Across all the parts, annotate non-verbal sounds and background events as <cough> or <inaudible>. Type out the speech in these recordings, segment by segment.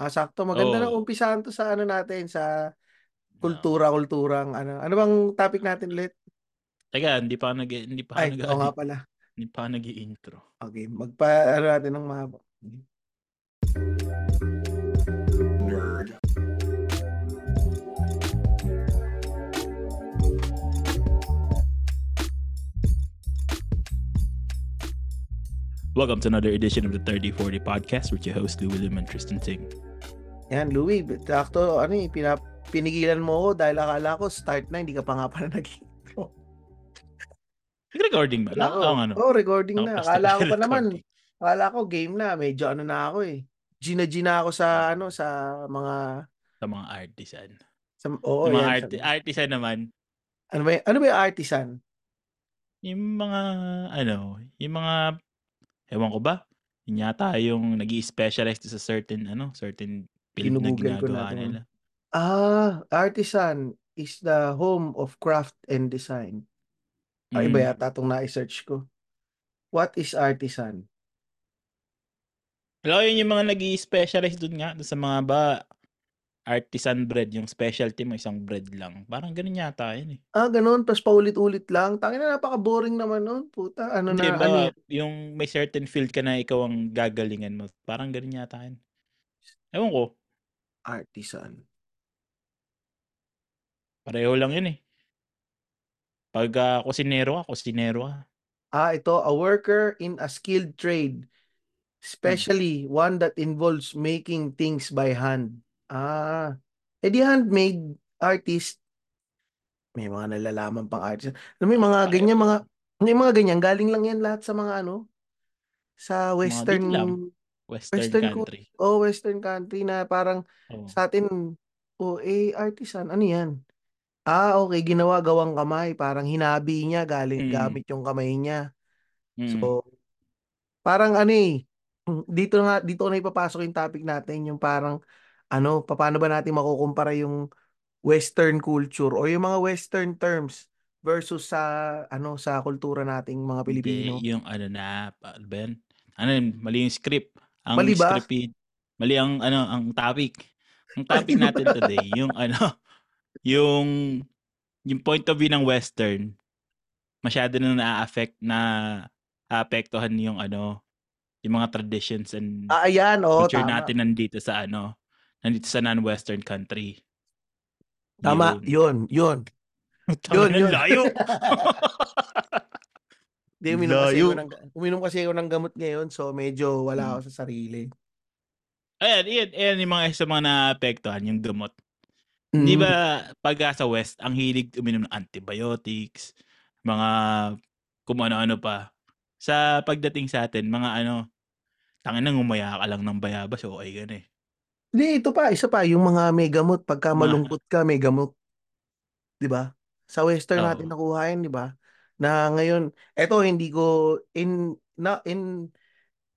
Ah, sakto maganda Oo. umpisahan 'to sa ano natin, sa kultura-kulturang ano. Ano bang topic natin ulit? Teka hindi pa ako nag hindi pa ako Ay, oo nga pala. hindi pa ako nag-i-intro. Okey, magpa-ano natin ng mahaba. Nerd. Welcome to another edition of the 3040 Podcast with your host, Louie Lim and Tristan Ting. Yan, Louie, sakto ano, eh, pina pinigilan mo ako dahil akala ko start na, hindi ka pa nga pala <laughs> nag-intro. Nag-recording ba? Akala ko Oo nga 'no. oo, recording na. Nakapost Akala na ko pa naman recording. akala ko game na, medyo ano na ako, eh, G na G na ako sa ano, sa mga Sa mga artisan. sa oo, Yung mga yan. arti artisan naman, Ano ba, ano ba yung artisan? yung mga ano, yung mga ewan ko ba, yun yata yung nag-i-specialize sa certain ano, certain na Ginu-google ko na 'to. nila. Ah, artisan is the home of craft and design. Ah, iba Hmm. yata 'tong nai-search ko. What is artisan? Ko yun yung mga nag-i-specialize dun nga, dun sa mga ba artisan bread, yung specialty mo isang bread lang. Parang ganun yata yun, eh. Ah, gano'n ta's paulit-ulit lang. Tangina napaka-boring naman nun, puta ano Hindi na, ano halimbawa, yun yung may certain field ka na ikaw ang gagalingan mo, parang ganun yata yun. Ewan ko. Artisan. Pareho lang yun, eh. Pagka kusinero ka, kusinero ka. Ah, ito, a worker in a skilled trade, Hmm. especially one that involves making things by hand. Ah, eh, di handmade artist. May mga nalalaman pang artist. Yung mga Pareho ganyan, mga yung mga ganyan, galing lang yan lahat sa mga ano, sa western western western country. oo, western country na parang Oo. sa'tin, oh, eh, artisan, ano yan? Ah, okey, ginawa gawang kamay, parang hinabi niya galing Mm. gamit yung kamay niya. Mm. So, parang ano, eh, hmm, dito nga dito na ipapasok yung topic natin, yung parang ano, papaano ba natin makukumpara yung western culture o yung mga western terms versus sa ano, sa kultura nating mga Hindi, Pilipino. yung ano na, yan? Ano yun, mali yung script. Ang Mali ba? script eh, mali ang ano, ang topic. Ang Mali topic ba? natin today, yung ano, yung yung point of view ng western, masyado na naa-affect na aapektuhan yung ano, yung mga traditions and Ah, ayan, oo, culture tama. natin nandito sa ano, nandito sa non-western country. Tama, Yun. yun, yun. <laughs> Yun, yun. layo. <laughs> Hindi, uminom kasi Layo. ako ng uminom kasi ako ng gamot ngayon, so medyo wala Hmm. ako sa sarili. Ayan, ayan, ayan yung mga isa mga naapektuhan, yung gamot. Di Mm. ba pagka sa West, ang hilig uminom ng antibiotics, mga kung ano-ano pa. Sa pagdating sa atin, mga ano, tangina ngumaya ka lang ng bayabas, okey ka na, eh. Hindi, ito pa, isa pa, yung mga may gamot pagka malungkot ka, may gamot. Di ba? Sa western natin Oo. nakuha yun, di ba? Na ngayon, eto hindi ko in na in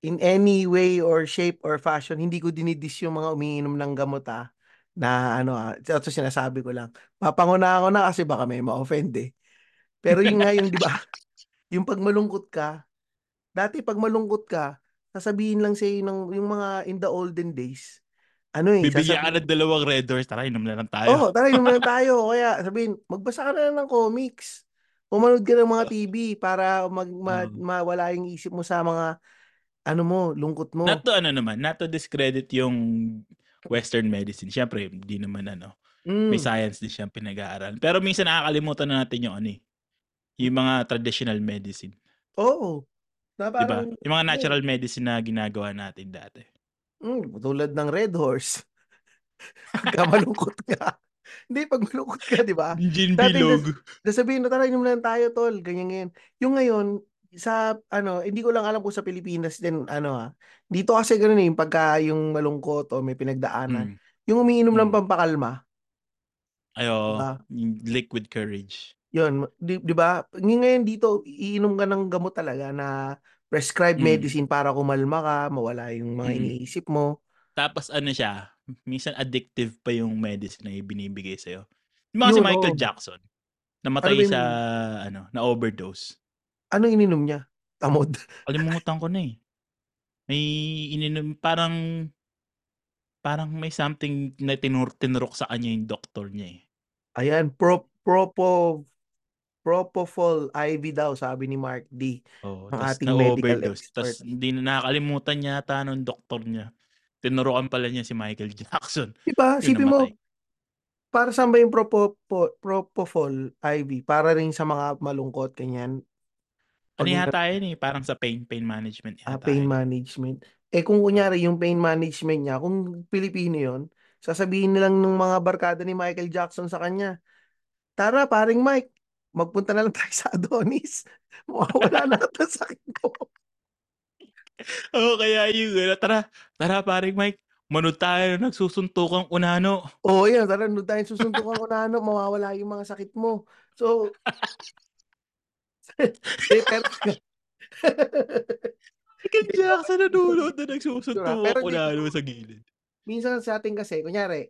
in any way or shape or fashion, hindi ko dini-diss yung mga umiinom ng gamot, ah, na ano, ah, ito sinasabi ko lang. Papanguna ko na kasi baka may ma-offend, eh. Pero yun nga yung di ba, <laughs> yung 'pag malungkot ka, dati 'pag malungkot ka, sasabihin lang sa'yo ng yung mga in the olden days, ano, eh, Bibigyan ka ng dalawang Red Horse, tara inom na lang tayo. Oo, tara inom na lang <laughs> tayo. Kaya sabihin, magbasa ka na lang ng comics. O manood ka ng mga TV para mag ma Oo. mawala yung isip mo sa mga ano mo, lungkot mo. Not to ano naman, not to discredit yung western medicine. Siyempre hindi naman ano, may Hmm. science din siyang pinag-aaralan. Pero minsan nakakalimutan na natin yung ano, eh, yung mga traditional medicine. Oo, na ba? parang Yung mga ano, eh natural medicine na ginagawa natin dati. Hmm, tulad ng Red Horse. <laughs> Pagka malungkot ka. Hindi, 'pag <laughs> malungkot ka, di ba? Gin bilog. sas sasabihin mo, "Tara inom na lang tayo tol," ganyan, ganyan. Yung ngayon, sa ano, hindi ko lang alam kung sa Pilipinas din ano, ah, dito kasi gano'n, eh, yung pagka yung malungkot o may pinagdaanan, Hmm. yung umiinom ng Hmm. pampakalma. Ay, Di oo. ba? Yung liquid courage. Yun, di di ba? Ngayon dito, iinom ka ng gamot talaga na prescribed Hmm. medicine para kumalma ka, mawala yung mga Mm. iniisip mo. Tapos ano siya, minsan addictive pa yung medicine na ibinibigay sa'yo. Yung mga si Yun, Michael oo. Jackson, Ano namatay ba sa yung ano, na-overdose. Anong ininom niya? Tamod? <laughs> Kalimutan ko na, eh. May ininom parang parang may something na tinur tinurok sa kanya yung doktor niya, eh. Ayan, pro propo propofol IV daw sabi ni Mark D, Oo, ang tas ating medical na-overdose expert. hindi na nakakalimutan yata nung doktor niya, tinurukan pala niya si Michael <laughs> Jackson, 'Di ba, yun isipin mo para saan ba yung propopo propofol IV? Para rin sa mga malungkot, ganyan? Ano 'Pag yata yun, eh, parang sa pain pain management Ah, yata pain yun. management. Eh, kung kunyari yung pain management niya kung Pilipino yun, sasabihin na lang nung mga barkada ni Michael Jackson sa kanya, "Tara paring Mike, magpunta na lang tayo sa Adonis, <laughs> mawawala na lahat ng sakit mo." Oo, kaya yung ano, "Tara, tara paring Mike, manood tayo ng nagsusuntukang unano." Oo, yan, "Tara nood tayong susuntukang unano, mawawala yung mga sakit mo." So Hindi, <laughs> pero <laughs> pero Jackson nanonood Sure, ah, pero nagsusuntukang unano sa gilid. minsan sa atin kasi kunyari,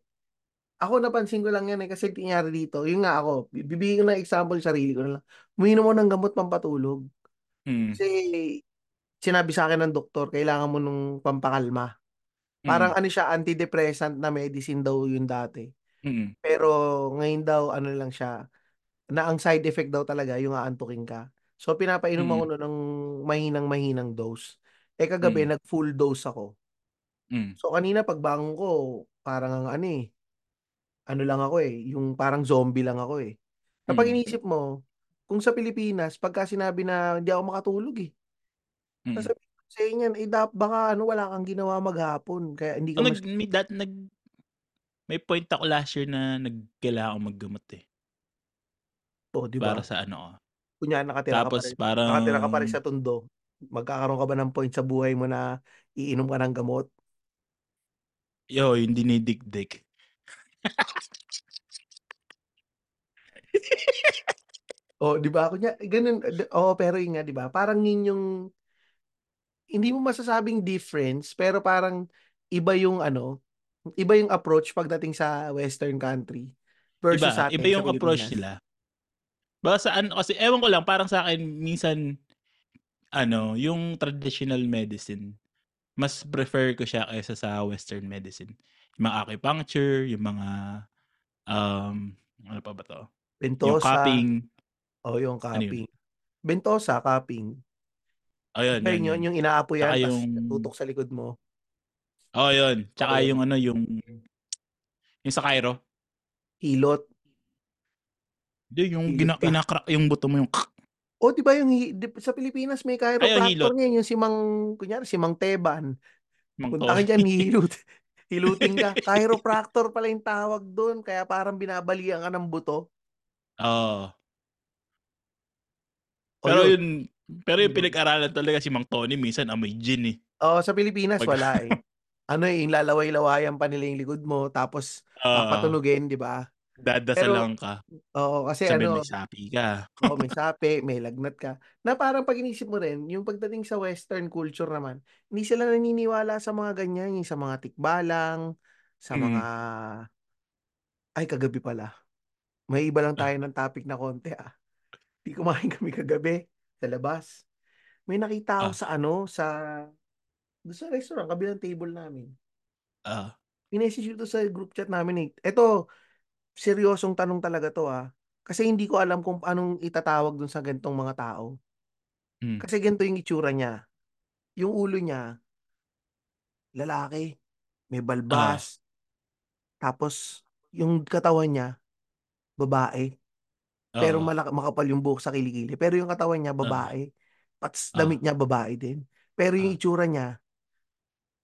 ako napansin ko lang yan, eh, kasi kunyari dito, yun nga ako, bi bibigyan ko ng example sarili ko na lang, uminom ako ng gamot pampatulog. Mm. Kasi sinabi sa'kin ng doktor kailangan mo nung pampakalma. Parang Mm. ano siya, antidepressant na medicine daw yun dati. Mm. Pero ngayon daw ano lang siya, na ang side effect daw talaga yung aantukin ka. So pinapainom ako Mm. ng mahinang-mahinang dose. Eh, kagabi Mm. nag-full dose ako. Hmm. So kanina pagbangon ko parang ang ano, eh, ano lang ako, eh, yung parang zombie lang ako, eh. Na 'pag Mm. iniisip mo, kung sa Pilipinas pagka sinabi na hindi ako makatulog, eh. Mm. Sasabihin sa'yo niyan, eh, dap baka ano wala kang ginawa maghapon kaya hindi ka Oh, nag mas may dat nag may point ako last year na nag kailangan akong maggamot, eh. Oh, 'di Para ba? sa ano, ah. Kunyari nakatira ka pa Tapos rin nakatira ka pa rin parang sa Tondo, magkakaroon ka ba ng point sa buhay mo na iinom ka ng gamot? Yo, yung dinidikdik. <laughs> Oh, 'di ba kunya ganun, oo, pero yun nga 'di ba, parang yun yung hindi mo masasabing difference, pero parang iba yung ano, iba yung approach pagdating sa western country versus Iba, iba sa'tin sa yung approach nila. Baka sa ano kasi ewan ko lang parang sa'kin minsan, ano, yung traditional medicine, mas prefer ko siya kaysa sa western medicine. Yung mga acupuncture, yung mga, um, ano pa ba 'to? Yung Bentosa. cupping. Oo, yung Ano yun? cupping. Bentosa, cupping. Ayun, yun, yun, yun. yung Tsaka tas yung tutok sa likod mo. Oo, yun. Tsaka yung ano, yung yung sa chiro. Hilot. Hindi, yung Hilot gina ka. kina-crack yung buto mo yung Oh, 'di ba yung di sa Pilipinas may chiropractor hilot. ngayon, yung si Mang kunyari si Mang Teban. Mang Punta ka Tony. diyan hihilut <laughs> hilutin ka. Chiropractor pala yung tawag dun kaya parang binabalian ka ng buto. Oo. Oh, Pero yun. Pero yung Mm. pinag-aralan talaga si Mang Tony minsan amoy gin, eh. Oo, sa Pilipinas 'Pag wala, eh. <laughs> Ano, eh, yung lalaway-lawayan pa nila yung likod mo tapos Oo. papatunugin, 'di ba? Pero Dadasalan ka. oo, kasi Sabihin ano may sapi ka. <laughs> oo, may sapi, may lagnat ka, na parang 'pag inisip mo rin yung pagdating sa western culture naman, hindi sila naniniwala sa mga ganyan, yung sa mga tikbalang, sa mga Mm. ay kagabi pala. Maiiba lang Ah. tayo ng topic na konti, ah. 'Di kumain kami kagabi sa labas. May nakita ako Ah. sa ano, sa dun sa restaurant kabilang table namin. Oo. Minessage ko 'to sa group chat namin, eh. Eto, seryosong tanong talaga 'to, ah. Kasi hindi ko alam kung anong itatawag dun sa ganitong mga tao. Hmm. Kasi ganito yung itsura niya, yung ulo niya lalaki, may balbas. Tapos yung katawan niya, babae. Pero Oo. malaki makapal yung buhok sa kilikili, pero yung katawan niya Oo. babae, pats Oo. damit niya babae din. Pero yung Ah. itsura niya,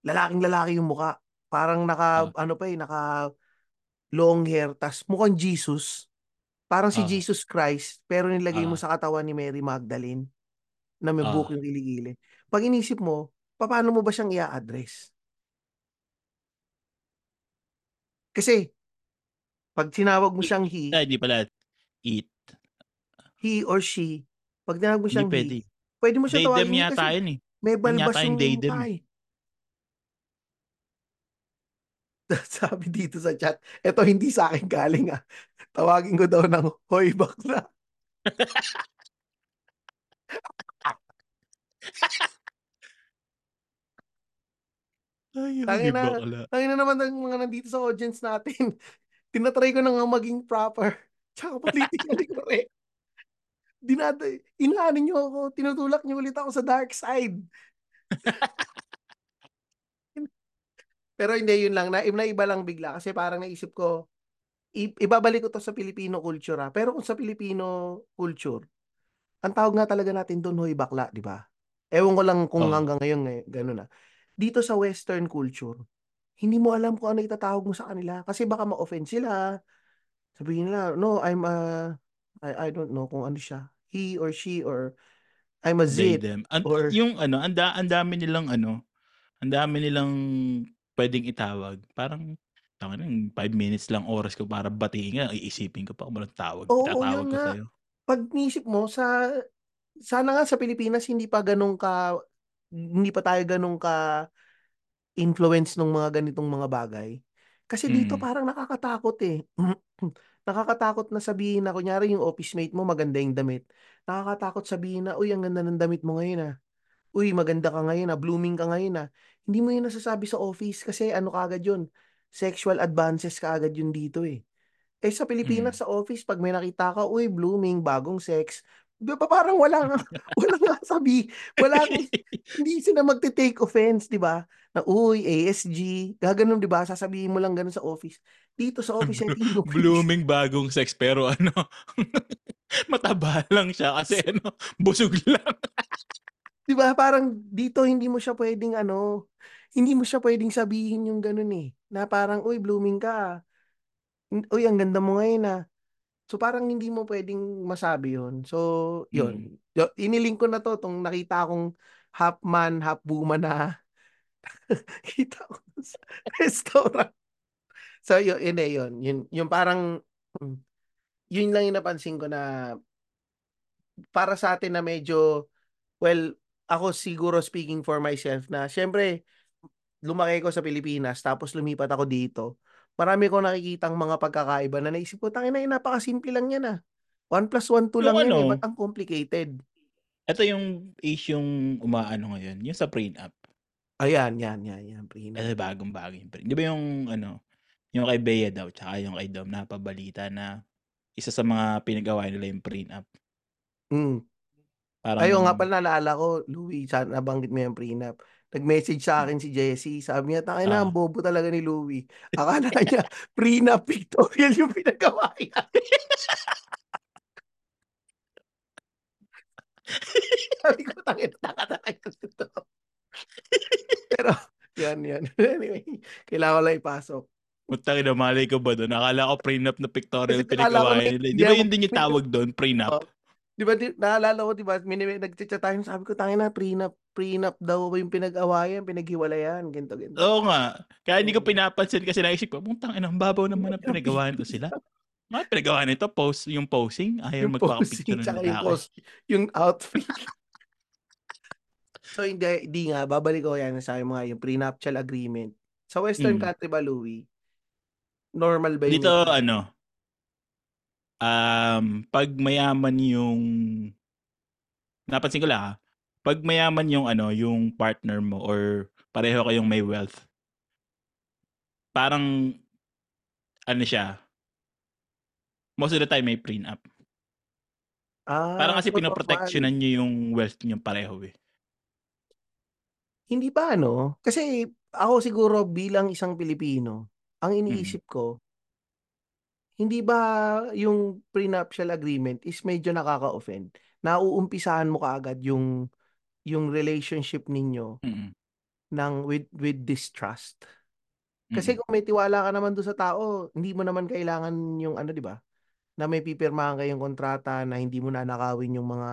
lalaking-lalaki yung mukha. Parang naka Ah. ano pa, eh, naka long hair tas mukhang Jesus. Parang si Oo. Jesus Christ, pero nilagay mo Oo. sa katawan ni Mary Magdalene, na may Oo. buhok yung kilikili. 'Pag inisip mo, papaano mo ba siyang i-a-address? Kasi 'pag tinawag mo siyang he Ay, hindi pala. Eat. He or she, 'pag tinawag mo siyang he, puwede mo siyang They, them yata yun, eh. may balbas yung they, them, eh. <laughs> Sabi dito sa chat, eto hindi sa'kin galing, ah. Tawagin ko daw ng, "Hoy bakla." <laughs> Ay, Tangin na, tangin na naman ng mga nandito sa audience natin. <laughs> Tinatry ko na nga maging proper. Tsaka politically correct. Dinada, inaano niyo ako, tinutulak niyo ulit ako sa dark side. <laughs> Pero hindi, yun lang. Na, naiba lang bigla. Kasi parang naisip ko, i- ibabalik ko to sa Filipino culture ha. Pero kung sa Filipino culture, ang tawag nga talaga natin doon, hoy bakla, di ba? Ewan ko lang kung Oo. hanggang ngayon, ngay- ganun na. Dito sa Western culture, hindi mo alam kung ano itatawag mo sa kanila. Kasi baka ma-offend sila. Sabihin nila, no, I'm a, I, I don't know kung ano siya. He or she or I'm a They, zit. them. An- Or, yung ano, ang da- ang dami nilang ano, ang dami nilang pwedeng itawag. Parang, tangin ng 5 minutes lang oras ko para batiin nga, iisipin ko pa kung anong tawag. Oo, tatawag ko sa'yo. pag nisip mo, sa, sana nga sa Pilipinas, hindi pa ganun ka, hindi pa tayo ganun ka influence ng mga ganitong mga bagay. Kasi dito Mm. parang nakakatakot eh. <clears throat> nakakatakot na sabihin na, kunyari yung office mate mo maganda yung damit. Nakakatakot sabihin na, uy, ang ganda ng damit mo ngayon ah. Uy, maganda ka ngayon ah, blooming ka ngayon ah. Hindi mo yun nasasabi sa office kasi ano kaagad yun, sexual advances kaagad yun dito eh. Eh sa Pilipinas, Mm. sa office, pag may nakita ka, uy, blooming, bagong sex, di ba parang wala nga, <laughs> wala nga sabi, wala hindi sila magte-take offense, di ba? Na, uy, ASG, gaganon, di ba? Sasabihin mo lang ganun sa office. Dito sa <laughs> office, mo pwede- Blooming bagong sex pero ano, <laughs> mataba lang siya kasi ano, busog lang. <laughs> Di ba? Parang dito hindi mo siya pwedeng ano, hindi mo siya pwedeng sabihin yung ganun eh. Na parang, uy, blooming ka. ah. Uy, ang ganda mo ngayon ah. So parang hindi mo pwedeng masabi yun. So, yun. Yo- Iniling ko na to, tong nakita akong half man, half woman na kita ko sa restaurant. So, yun, yun, eh, yun. Yun, yung parang, mm, yun lang yung napansin ko na para sa atin na medyo, well, ako siguro speaking for myself na, syempre, lumaki ko sa Pilipinas, tapos lumipat ako dito. Marami ko nakikitang mga pagkakaiba na naisip ko, tangina, eh, napakasimple lang yan ah. 1 plus 1, 2 lang Yung yan eh, ano, ba't ang complicated? Ito yung issue yung umaano ngayon, yung sa prenup. Ayan, yan, yan, yan, prenup. Kasi bagong bago yung prenup. Di ba yung ano, yung kay Bea daw, tsaka yung kay Dom, napabalita na isa sa mga pinagawa nila yung prenup. Mm. Parang, Ayun nga pala, naalala ko, Louie, sana nabanggit mo yung prenup. Nag-message sa akin si Jessie, sabi niya, tangin na, Ah. ang bobo talaga ni Louie. Akala <laughs> niya, prenup pictorial yung pinagawa niya. <laughs> Sabi ko, tangin, nakatangin ito. <laughs> Pero, yan, yan. Anyway, kailangan ko lang ipasok. Putang ina, malay ko ba doon? Akala ko prenup na pictorial Kasi akala ko pinagawa may- nila. Di ba yun din yung tawag doon, prenup? Oh. Di ba, di, naalala ko, di ba, minime, nagchat tayo, sabi ko, tangin na, prenup, prenup daw yung pinag-awayan, pinaghiwalayan, ganito, ganito. Oo nga. Kaya hindi ko pinapansin kasi naisip ko, putang ina, ang babaw naman ang pinagawa <laughs> nito sila. Mga pinagawa nito, post, yung posing, ayaw posing, ng tsaka yung post, yung outfit. <laughs> so, hindi, hindi nga, babalik ko yan sa mga yung prenuptial agreement. Sa Western Mm. country ba, Louie? Normal ba yung... Dito, ano, um, pag mayaman yung, napansin ko lang ha, pag mayaman yung ano, yung partner mo or pareho kayong may wealth, parang, ano siya, most of the time may prenup. Ah, Parang kasi pinoprotectionan nyo yung wealth nyo pareho eh. Hindi ba ano? Kasi ako siguro bilang isang Pilipino, ang Mm. iniisip ko, hindi ba yung prenuptial agreement is medyo nakaka-offend? Nauumpisahan mo kaagad yung yung relationship ninyo Mm-mm. ng with with distrust. Kasi kung may tiwala ka naman doon sa tao, hindi mo naman kailangan yung ano, 'di ba? Na may pipirmahan kayong kontrata na hindi mo nanakawin yung mga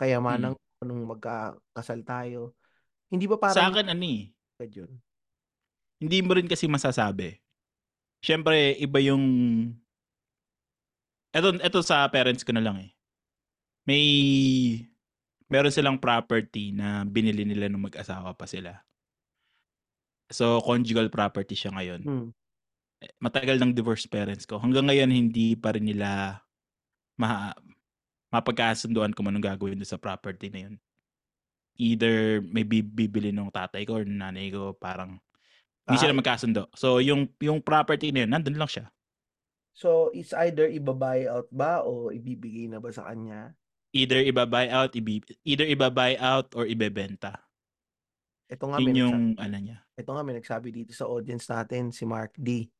kayamanan nung magkakasal tayo. Hindi ba Sa parang akin, ano eh, yun? hindi mo rin kasi masasabi. Siyempre, iba yung... Eto, eto sa parents ko na lang eh. May... Meron silang property na binili nila nung mag-asawa pa sila. So, conjugal property siya ngayon. Hmm. Eh, Matagal ng divorce parents ko. Hanggang ngayon, hindi pa rin nila ma mapagkasunduan kung anong gagawin doon sa property na yun. Either may bi- bibili ng tatay ko or nanay ko parang Hindi Ah, sila magkasundo. So, yung yung property na yun, nandun lang siya. so it's either iba-buy out ba o ibibigay na ba sa kanya? Either iba-buy out, ibi, either iba-buy out or ibebenta. Ito nga may Yun yung nagsabi, ano niya. ito nga may nagsabi dito sa audience natin si Mark D.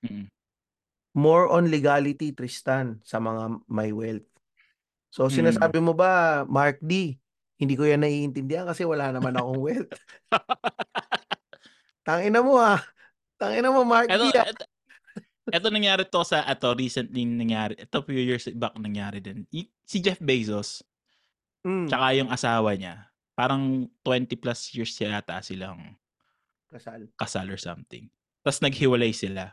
Mm. More on legality Tristan sa mga may wealth. So Mm. sinasabi mo ba Mark D, hindi ko yan naiintindihan kasi wala naman akong wealth. <laughs> Tangina mo ah. Tangina mo Mark Ito, ito, ito nangyari to sa ato recently nangyari. Ito few years back nangyari din. Si Jeff Bezos, Mm, tsaka yung asawa niya, parang 20 plus years yata silang kasal. kasal or something. Tapos naghiwalay sila.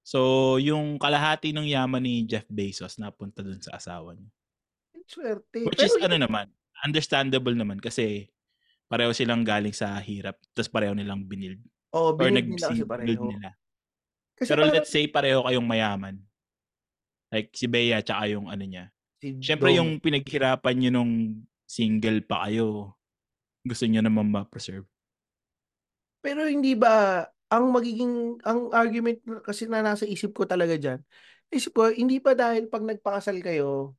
So, yung kalahati ng yaman ni Jeff Bezos napunta dun sa asawa niya. Swerte. Which Pero is ano naman, understandable naman kasi pareho silang galing sa hirap tapos pareho nilang binild oh, or binid nila kasi pareho. nila. Kasi Pero parang let's say pareho kayong mayaman. Like si Bea tsaka yung ano niya. si Siyempre Dong, yung pinaghirapan nyo nung single pa kayo, gusto nyo naman ma-preserve. Pero hindi ba ang magiging ang argument kasi na nasa isip ko talaga diyan. Isip ko hindi pa dahil pag nagpakasal kayo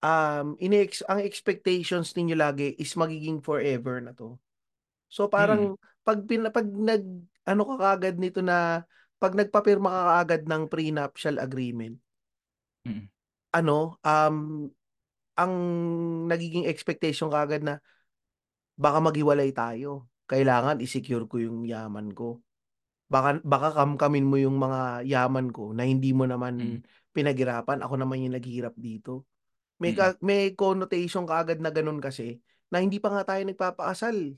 um ini ang expectations ninyo lagi is magiging forever na to. So parang pag pin, pag nag ano ka kagad nito na pag nagpapirma ka kaagad ng prenuptial agreement. Mm. Ano um ang nagiging expectation kaagad na baka maghiwalay tayo. Kailangan i-secure ko yung yaman ko. Baka baka kamkamin mo yung mga yaman ko na hindi mo naman Mm. pinaghirapan, ako naman yung naghihirap dito. May Mm. ka, may connotation kaagad na ganun kasi na hindi pa nga tayo nagpapakasal.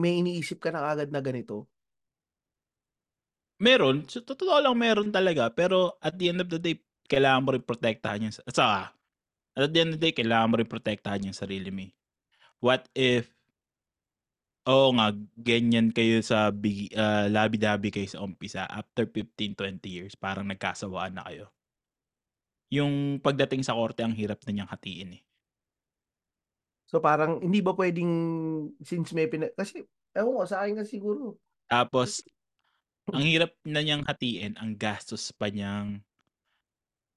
May iniisip ka na kaagad na ganito. Meron, so, totoo lang meron talaga, pero at the end of the day, kailangan mo rin protektahan yung, at saka, at the end of the day, kailangan mo rin protektahan yung sarili mo. eh. What if, oo nga, ganyan kayo sa big, uh, labi-dabi kayo sa umpisa, after 15-20 years, parang nagkasawaan na kayo. Yung pagdating sa korte, ang hirap na niyang hatiin eh. So parang hindi ba pwedeng since may pina... Kasi, ewan ko, sa akin kasi siguro. Tapos, ang hirap na niyang hatiin, ang gastos pa niyang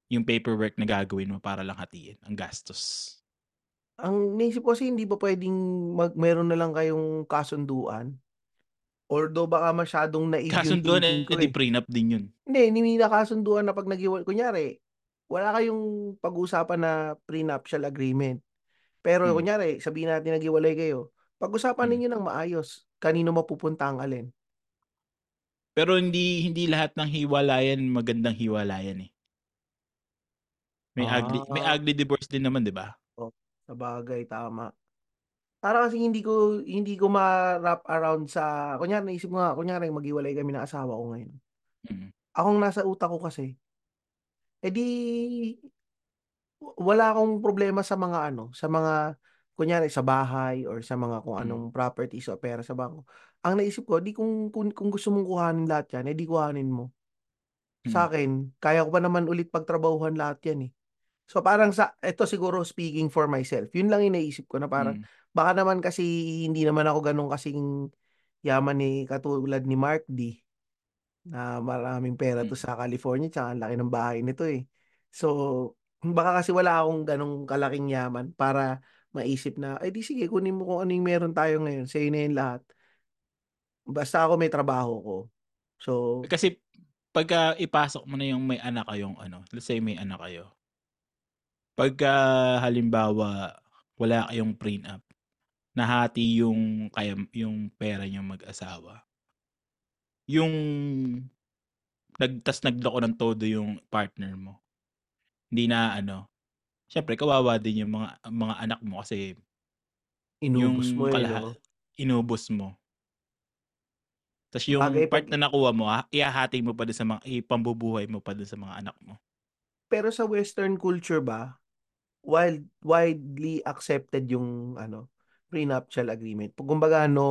yung paperwork na gagawin mo para lang hatiin. Ang gastos. Ang naisip ko kasi hindi ba pwedeng mag, meron na lang kayong kasunduan? Although baka masyadong naive yung Kasunduan thinking eh, ko di eh. prenup din yun. Hindi, hindi na kasunduan na pag nag Kunyari, wala kayong pag-usapan na prenuptial agreement. Pero Hmm. kunyari, sabihin natin naghiwalay kayo. Pag-usapan Hmm. ninyo ng maayos. Kanino mapupunta ang alin? Pero hindi hindi lahat ng hiwalayan magandang hiwalayan eh. May ugly may Ah. ugly divorce din naman, 'di ba? Sa bagay, tama. Para kasi hindi ko hindi ko ma-wrap around sa kunyari naisip ko nga kunyari maghiwalay kami ng asawa ko ngayon. Mm. Akong nasa utak ko kasi eh di wala akong problema sa mga ano, sa mga kunyari sa bahay or sa mga kung Mm. anong properties o pera sa bangko. Ang naisip ko, di kung, kung, kung gusto mong kuhanin lahat yan, eh di kuhanin mo. Sa Mm. akin, kaya ko pa naman ulit pagtrabahuhan lahat yan eh. So parang sa, ito siguro speaking for myself, yun lang iniisip ko na parang, Mm. baka naman kasi hindi naman ako ganun kasing yaman ni katulad ni Mark D na maraming pera to Mm. sa California tsaka ang laki ng bahay nito eh. So, baka kasi wala akong ganong kalaking yaman para maisip na, eh di sige, kunin mo kung ano yung meron tayo ngayon. Sa'yo na yun lahat. Basta ako may trabaho ko. So, Kasi pagka ipasok mo na yung may anak kayong ano, let's say may anak kayo. Pagka halimbawa wala kayong prenup, nahati yung kaya yung pera niyo mag-asawa. Yung nagtas nagloko ng todo yung partner mo. Hindi na ano. Syempre kawawa din yung mga mga anak mo kasi inubos yung mo eh. kalaha- no? inubos mo. Tapos yung Bagay, part na nakuha mo, ha- ihahati mo pa din sa mga, ipambubuhay mo pa din sa mga anak mo. Pero sa Western culture ba, wild, widely accepted yung ano, prenuptial agreement. Kumbaga, no,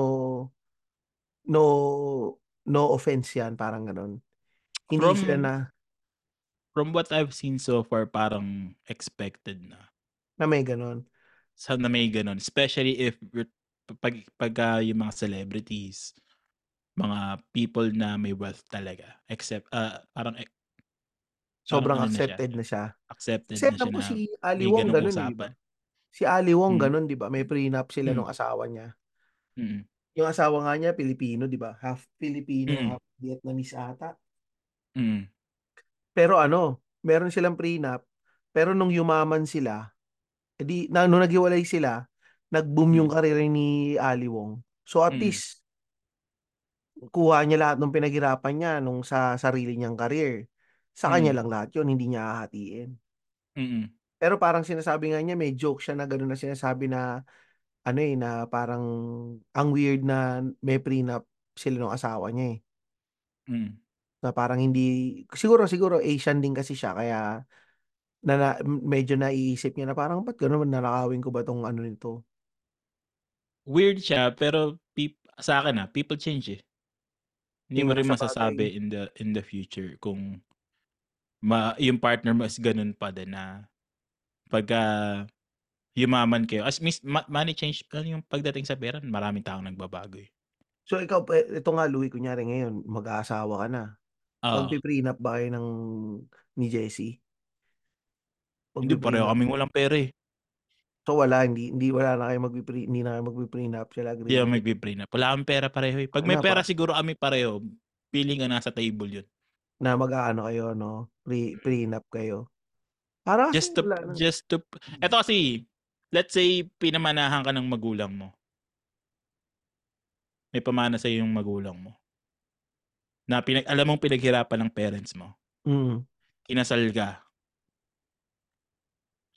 no, no offense yan, parang ganun. Hindi From- sila na, From what I've seen so far, parang expected na. na may ganun. Sa na may ganun. Especially if you're- pag, pag ah, yung mga celebrities mga people na may wealth talaga. Except, ah, parang, eh, Sobrang parang ano na siya, accepted na siya. accepted Kasi na siya ko na si Ali Wong ganun, eh, usapan. Si Ali Wong Mm. ganun, di ba? May prenup sila Mm. nung asawa niya. Mm. Yung asawa nga niya, Pilipino, di ba? Half Filipino, Mm. half Vietnamese ata. Mm. Pero ano, meron silang prenup, pero nung yumaman sila, edi, na, nung naghiwalay sila, nag-boom yung Mm. karera ni Ali Wong. So at Mm. least, kuha niya lahat ng pinaghirapan niya nung sa sarili niyang career. Sa kanya Mm. lang lahat yun, hindi niya hahatiin. Mm. Pero parang sinasabi nga niya, may joke siya na gano'n na sinasabi na, ano eh, na parang ang weird na may prenup sila ng asawa niya eh. Mm. Na parang hindi, siguro, siguro Asian din kasi siya, kaya na, na medyo naiisip niya na parang, ba't gano'n, nanakawin ko ba tong ano nito? Weird siya, pero peop sa akin ah, people change eh. Hindi mo rin sa masasabi in the in the future kung ma yung partner mo is ganun pa din na pagka yumaman kayo. As mis ma money change ano yung pagdating sa pera, maraming taong nagbabago eh. So ikaw, eh, ito nga Louie, kunyari ngayon, mag-aasawa ka na. Oo. Magpi-prenup ba kayo ng ni Jessie? Hindi, pareho Magpi-prenup? kaming walang pera eh. So wala, hindi, hindi wala na kayo magpipre, hindi na kayo magpi-prenup, sila agree Hindi ako kayo. magpi-prenup. Wala kaming pera pareho eh. Pag may pera pa, siguro kami pareho, feeling ka nasa table yun. na mag-aano kayo, no? Pre, prenup kayo. Para kasi Just to, wala na. just to, eto kasi, let's say, pinamanahan ka ng magulang mo. May pamana sa yung magulang mo. Na pinag, alam mong pinaghirapan ng parents mo. Mm. Kinasal ka.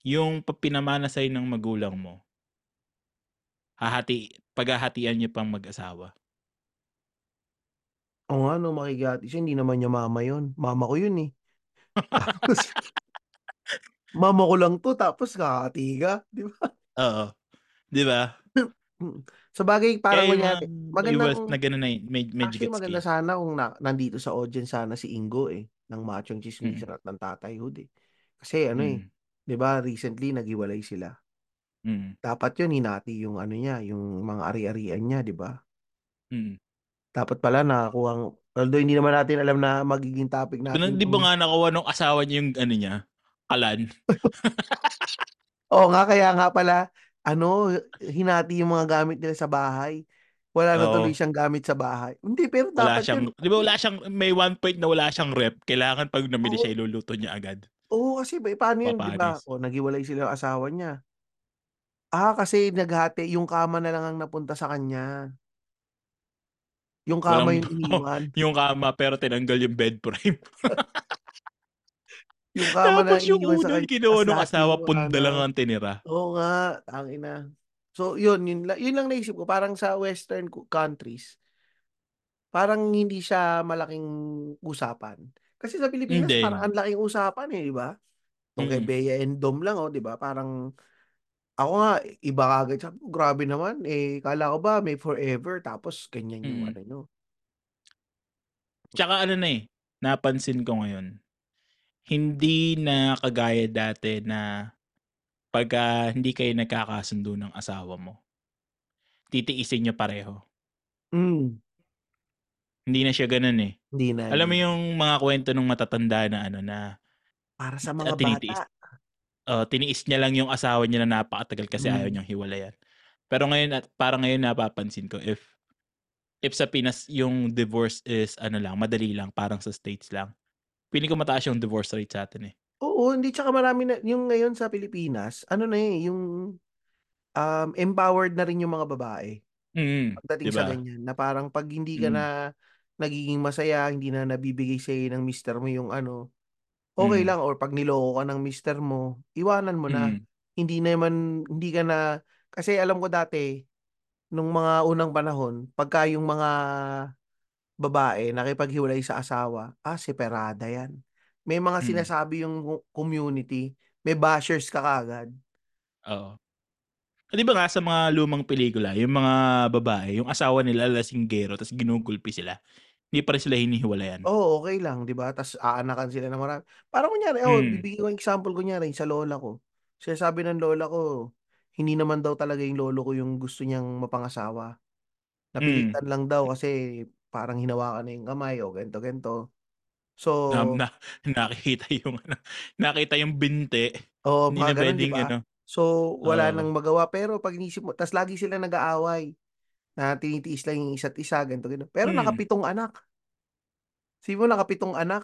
Yung pinamana sa'yo ng magulang mo, hahati, paghahatian niyo pang mag-asawa. O nga, no, makikihati siya, hindi naman niya mama yun. Mama ko yun eh. <laughs> Tapos, mama ko lang to, tapos kakati ka. Di ba? Oo. Di ba? Mm. Sa bagay, parang Kaya yung may wealth magandang, na gano'n na med- medyo actually maganda sana kung na, nandito sa audience sana si Ingo eh, ng Machong Mm. Chismisan at ng Tatay Hood eh. Kasi ano eh, Mm. di ba, recently naghiwalay sila. Mm. Dapat yun, hinati yung ano niya, yung mga ari-arian niya, di ba? Mm. Dapat pala nakakuha, although hindi naman natin alam na magiging topic natin. di ba kung- nga nakuha nung asawa niya yung ano niya? Kalan. <laughs> Oo nga, kaya nga pala, ano, hinati yung mga gamit nila sa bahay. Wala na Oo. tuloy siyang gamit sa bahay. Hindi, pero Wala dapat siyang, yun. di ba wala siyang, may one point na wala siyang rep. Kailangan pag namili Oo. siya, iluluto niya agad. Oo, kasi ba, paano yun, di ba? Papanis. O, naghiwalay sila ng asawa niya. Ah, kasi naghati, yung kama na lang ang napunta sa kanya. Yung kama Walang, yung iniwan. <laughs> yung kama, pero tinanggal yung bed frame. <laughs> Yung kama na Tapos yung iniwan sa una, kanya. tas nung asawa, yung punda lang ano. ang tinira. Oo nga, tangin na. So, yun, yun, la- yun lang naisip ko. Parang sa western co- countries, parang hindi siya malaking usapan. Kasi sa Pilipinas, Hindi. parang ang laking usapan eh, di ba? Tong kay Mm. Bea and Dom lang, oh, di ba? Parang, ako nga, iba kagad. Sabi ko, grabe naman. Eh, kala ko ba, may forever, tapos ganyan yung Mm. ano nyo. Tsaka ano na eh, napansin ko ngayon, hindi na kagaya dati na pagka hindi kayo nagkakasundo ng asawa mo, titiisin nyo pareho. Mm, Hindi na siya ganun eh. hindi na. Alam mo yung mga kwento ng matatanda na ano na Para sa mga tinitiis, bata. oh, tiniis niya lang yung asawa niya na napakatagal kasi ayaw Mm. niyang hiwalayan. Pero ngayon at parang ngayon napapansin ko if if sa Pinas yung divorce is ano lang, madali lang, parang sa States lang. Feeling ko mataas yung divorce rate sa atin eh. Oo, hindi. Tsaka marami na, yung ngayon sa Pilipinas, ano na eh, yung um, empowered na rin yung mga babae. Mm, Pagdating 'di sa ganyan, na parang pag hindi ka Mm. na nagiging masaya, hindi na nabibigay sa'yo ng mister mo yung ano, okay Mm. lang. Or pag niloko ka ng mister mo, iwanan mo na. Mm. Hindi naman, hindi ka na, kasi alam ko dati, nung mga unang panahon, pagka yung mga babae nakipaghiwalay sa asawa, ah, separada yan. May mga Mm. sinasabi yung co- community, may bashers ka kagad. Oo. Ah, 'Di ba nga sa mga lumang pelikula, yung mga babae, yung asawa nila lasinggero tapos ginugulpi sila. Hindi pa rin sila hinihiwalayan. Oo, okay lang, 'di ba? Tas aanakan sila ng marami. Parang kunyari, oh, Mm. bibigyan ko ng example kunyari sa lola ko. Sinasabi ng lola ko, hindi naman daw talaga yung lolo ko yung gusto niyang mapangasawa. Mm. Napilitan lang daw kasi parang hinawakan na yung kamay o ganito, ganito. So, Na, na, nakikita yung ano, nakita yung binti. Oo, Hindi mga ganun, di pwedeng ba? ano. So, wala Oo. nang magawa. Pero pag inisip mo, tas lagi sila nag-aaway na tinitiis lang yung isa't isa, ganito, ganito. Pero Hmm. nakapitong anak. Sabi mo, nakapitong anak,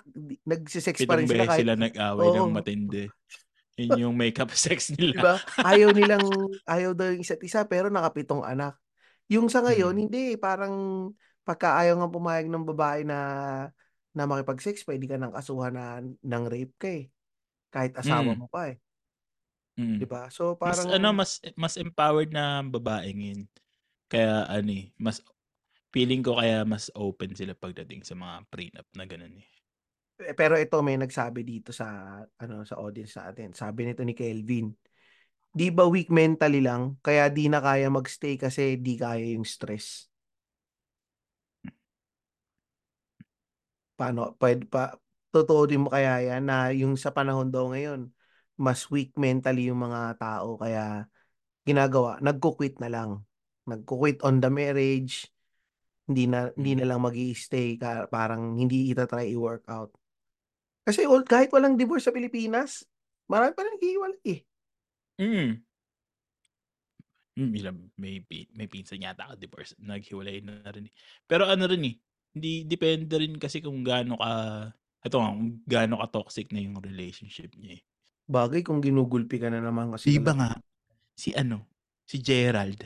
nagsisex pa Pitong rin sila kahit, sila nag-away ng Oo. matindi. Yun yung makeup <laughs> sex nila. ba? Ayaw nilang, ayaw daw yung isa't isa, pero nakapitong anak. Yung sa ngayon, Hmm. hindi, parang pagka ayaw nga pumayag ng babae na na makipag-sex, pwede ka nang kasuhan na ng rape ka eh. Kahit asawa Mm. mo pa eh. Mm. Di ba? So, Mas parang, ano, mas mas empowered na babae ngayon. Kaya ano eh, mas feeling ko kaya mas open sila pagdating sa mga prenup na ganun eh. Eh, Pero ito may nagsabi dito sa ano sa audience natin. Sabi nito ni Kelvin, di ba weak mentally lang kaya di na kaya magstay kasi di kaya yung stress. Paano pwede pa totoo din mo kaya yan na yung sa panahon daw ngayon mas weak mentally yung mga tao kaya ginagawa nagko-quit na lang. Nagko-quit on the marriage. Hindi na hindi Mm. na lang magi-stay ka parang hindi ita-try i-work out. Kasi all, kahit walang divorce sa Pilipinas, marami pa rin naghihiwalay eh. Mm. Mm, may, pi- may pinsan yata ako divorce. Naghiwalay na rin. eh. Pero ano rin eh, hindi, depende rin kasi kung gaano ka, ito nga, kung gaano ka toxic na yung relationship niya eh. Bagay kung ginugulpi ka na naman kasi Di ba nga, si ano, si Gerald,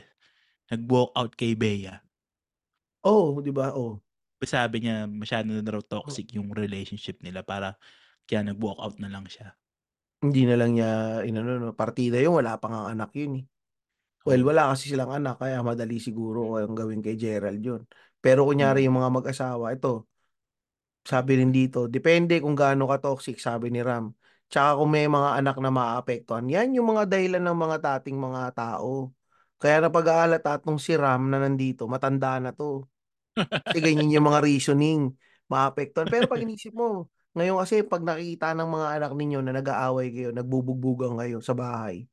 nag-walk out kay Bea. Oo, di ba? Oo. Sabi niya, masyado na raw toxic yung relationship nila para kaya nag-walk out na lang siya. Hindi na lang niya inano no, partida yung wala pang ang anak yun eh. Well, wala kasi silang anak kaya madali siguro ang gawin kay Gerald yun. Pero kunyari Mm. yung mga mag-asawa, ito, sabi rin dito, depende kung gaano ka toxic, sabi ni Ram. Tsaka kung may mga anak na maapektuhan, yan yung mga dahilan ng mga dating mga tao. Kaya napag-aalata atong si Ram na nandito, matanda na to. Kasi ganyan yung mga reasoning, maapektuhan. Pero pag <laughs> inisip mo, ngayon kasi pag nakikita ng mga anak ninyo na nag-aaway kayo, nagbubugbugan kayo sa bahay,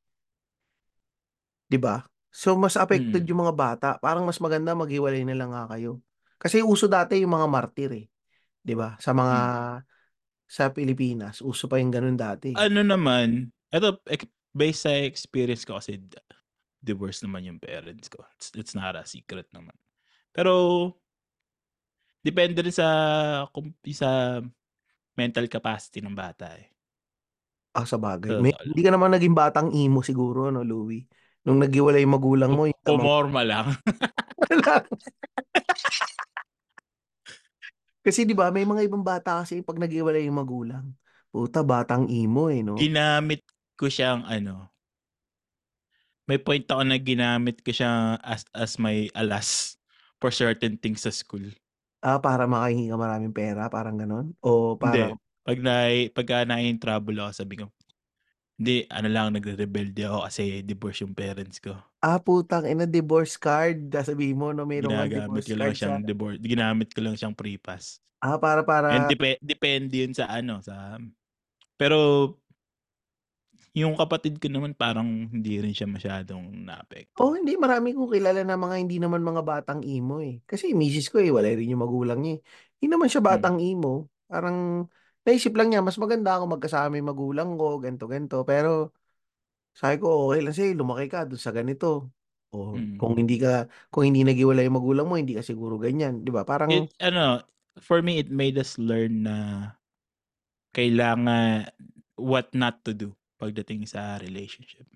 'di ba? So mas affected Mm. yung mga bata. Parang mas maganda maghiwalay na lang nga kayo. Kasi uso dati yung mga martir eh, 'di ba? Sa mga Mm. sa Pilipinas, uso pa yung ganun dati. Ano naman, ito, based sa experience ko kasi divorce naman yung parents ko. It's, it's not a secret naman. Pero, depende rin sa, kung, sa mental capacity ng bata eh. Ah, sa bagay. May, hindi ka naman naging batang imo siguro, no, Louie? Nung naghiwalay yung magulang mo, yung Pumorma lang. <laughs> Kasi 'di ba, may mga ibang bata kasi pag naghiwalay yung magulang, puta batang imo eh, no? ginamit ko siyang ano, may point ako na ginamit ko siya as, as my alas for certain things sa school. Ah, para makahingi ka maraming pera, parang ganon? O Hindi. parang, Pag na, pagka na-in trouble ako, sabi ko, hindi, ano lang, nagre-rebelde ako kasi divorce yung parents ko. ah, putang ina, divorce card. Sabihin mo, no, mayroong kang Ginagamit divorce ko lang card sa... siyang divorce, ginamit ko lang siyang pre-pass. Ah, para, And para, dep- depende yun sa ano, sa, pero, yung kapatid ko naman parang hindi rin siya masyadong naapekto. oh, hindi, marami kong kilala na mga hindi naman mga batang imo eh. Kasi misis ko eh, wala rin yung magulang niya eh. Hindi naman siya Mm. batang imo. Parang, naisip lang niya, mas maganda ako magkasama yung magulang ko, ganto ganto Pero, sabi ko, okay lang sa'yo, lumaki ka doon sa ganito. O, Mm. kung hindi ka, kung hindi naghiwalay yung magulang mo, hindi ka siguro ganyan. Di ba? Parang, It, ano, for me, it made us learn na kailangan what not to do pagdating sa relationship.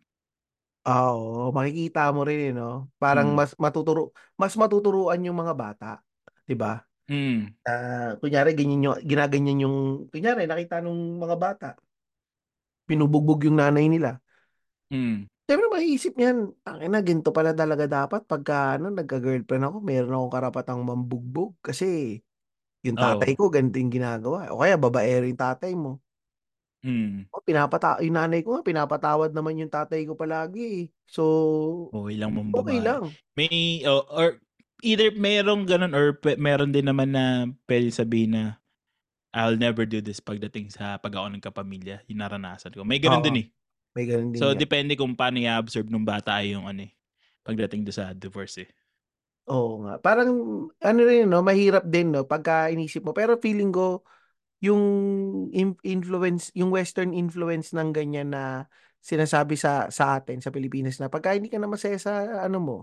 ah, oo, makikita mo rin eh, no? Parang Mm. mas matuturo, mas matuturuan yung mga bata. Di ba? Mm. Ah, kunyari, ganyan yung, ginaganyan yung, kunyari, nakita nung mga bata, pinubugbog yung nanay nila. Mm. Siyempre, maiisip niyan, tangina, ginto pala talaga dapat pagka, ano, nagka-girlfriend ako, meron akong karapatang mambugbog kasi yung tatay Oh. ko, ganito yung ginagawa. O kaya, babae rin tatay mo. Mm. O, pinapata yung nanay ko nga, pinapatawad naman yung tatay ko palagi. eh. So, Okay lang mong okay babae. lang. May, oh, or either merong ganun or pe- meron din naman na pwede sabihin na I'll never do this pagdating sa pag ako nagkapamilya. Yung naranasan ko. May ganun Oo. din eh. May ganun din So, yan. depende kung paano i-absorb ng bata yung ano eh. Pagdating do sa divorce eh. Oo nga. Parang ano rin 'no, mahirap din 'no, pagka inisip mo. Pero feeling ko yung in influence yung western influence ng ganyan na sinasabi sa sa atin sa Pilipinas na pagka hindi ka na masaya sa ano mo,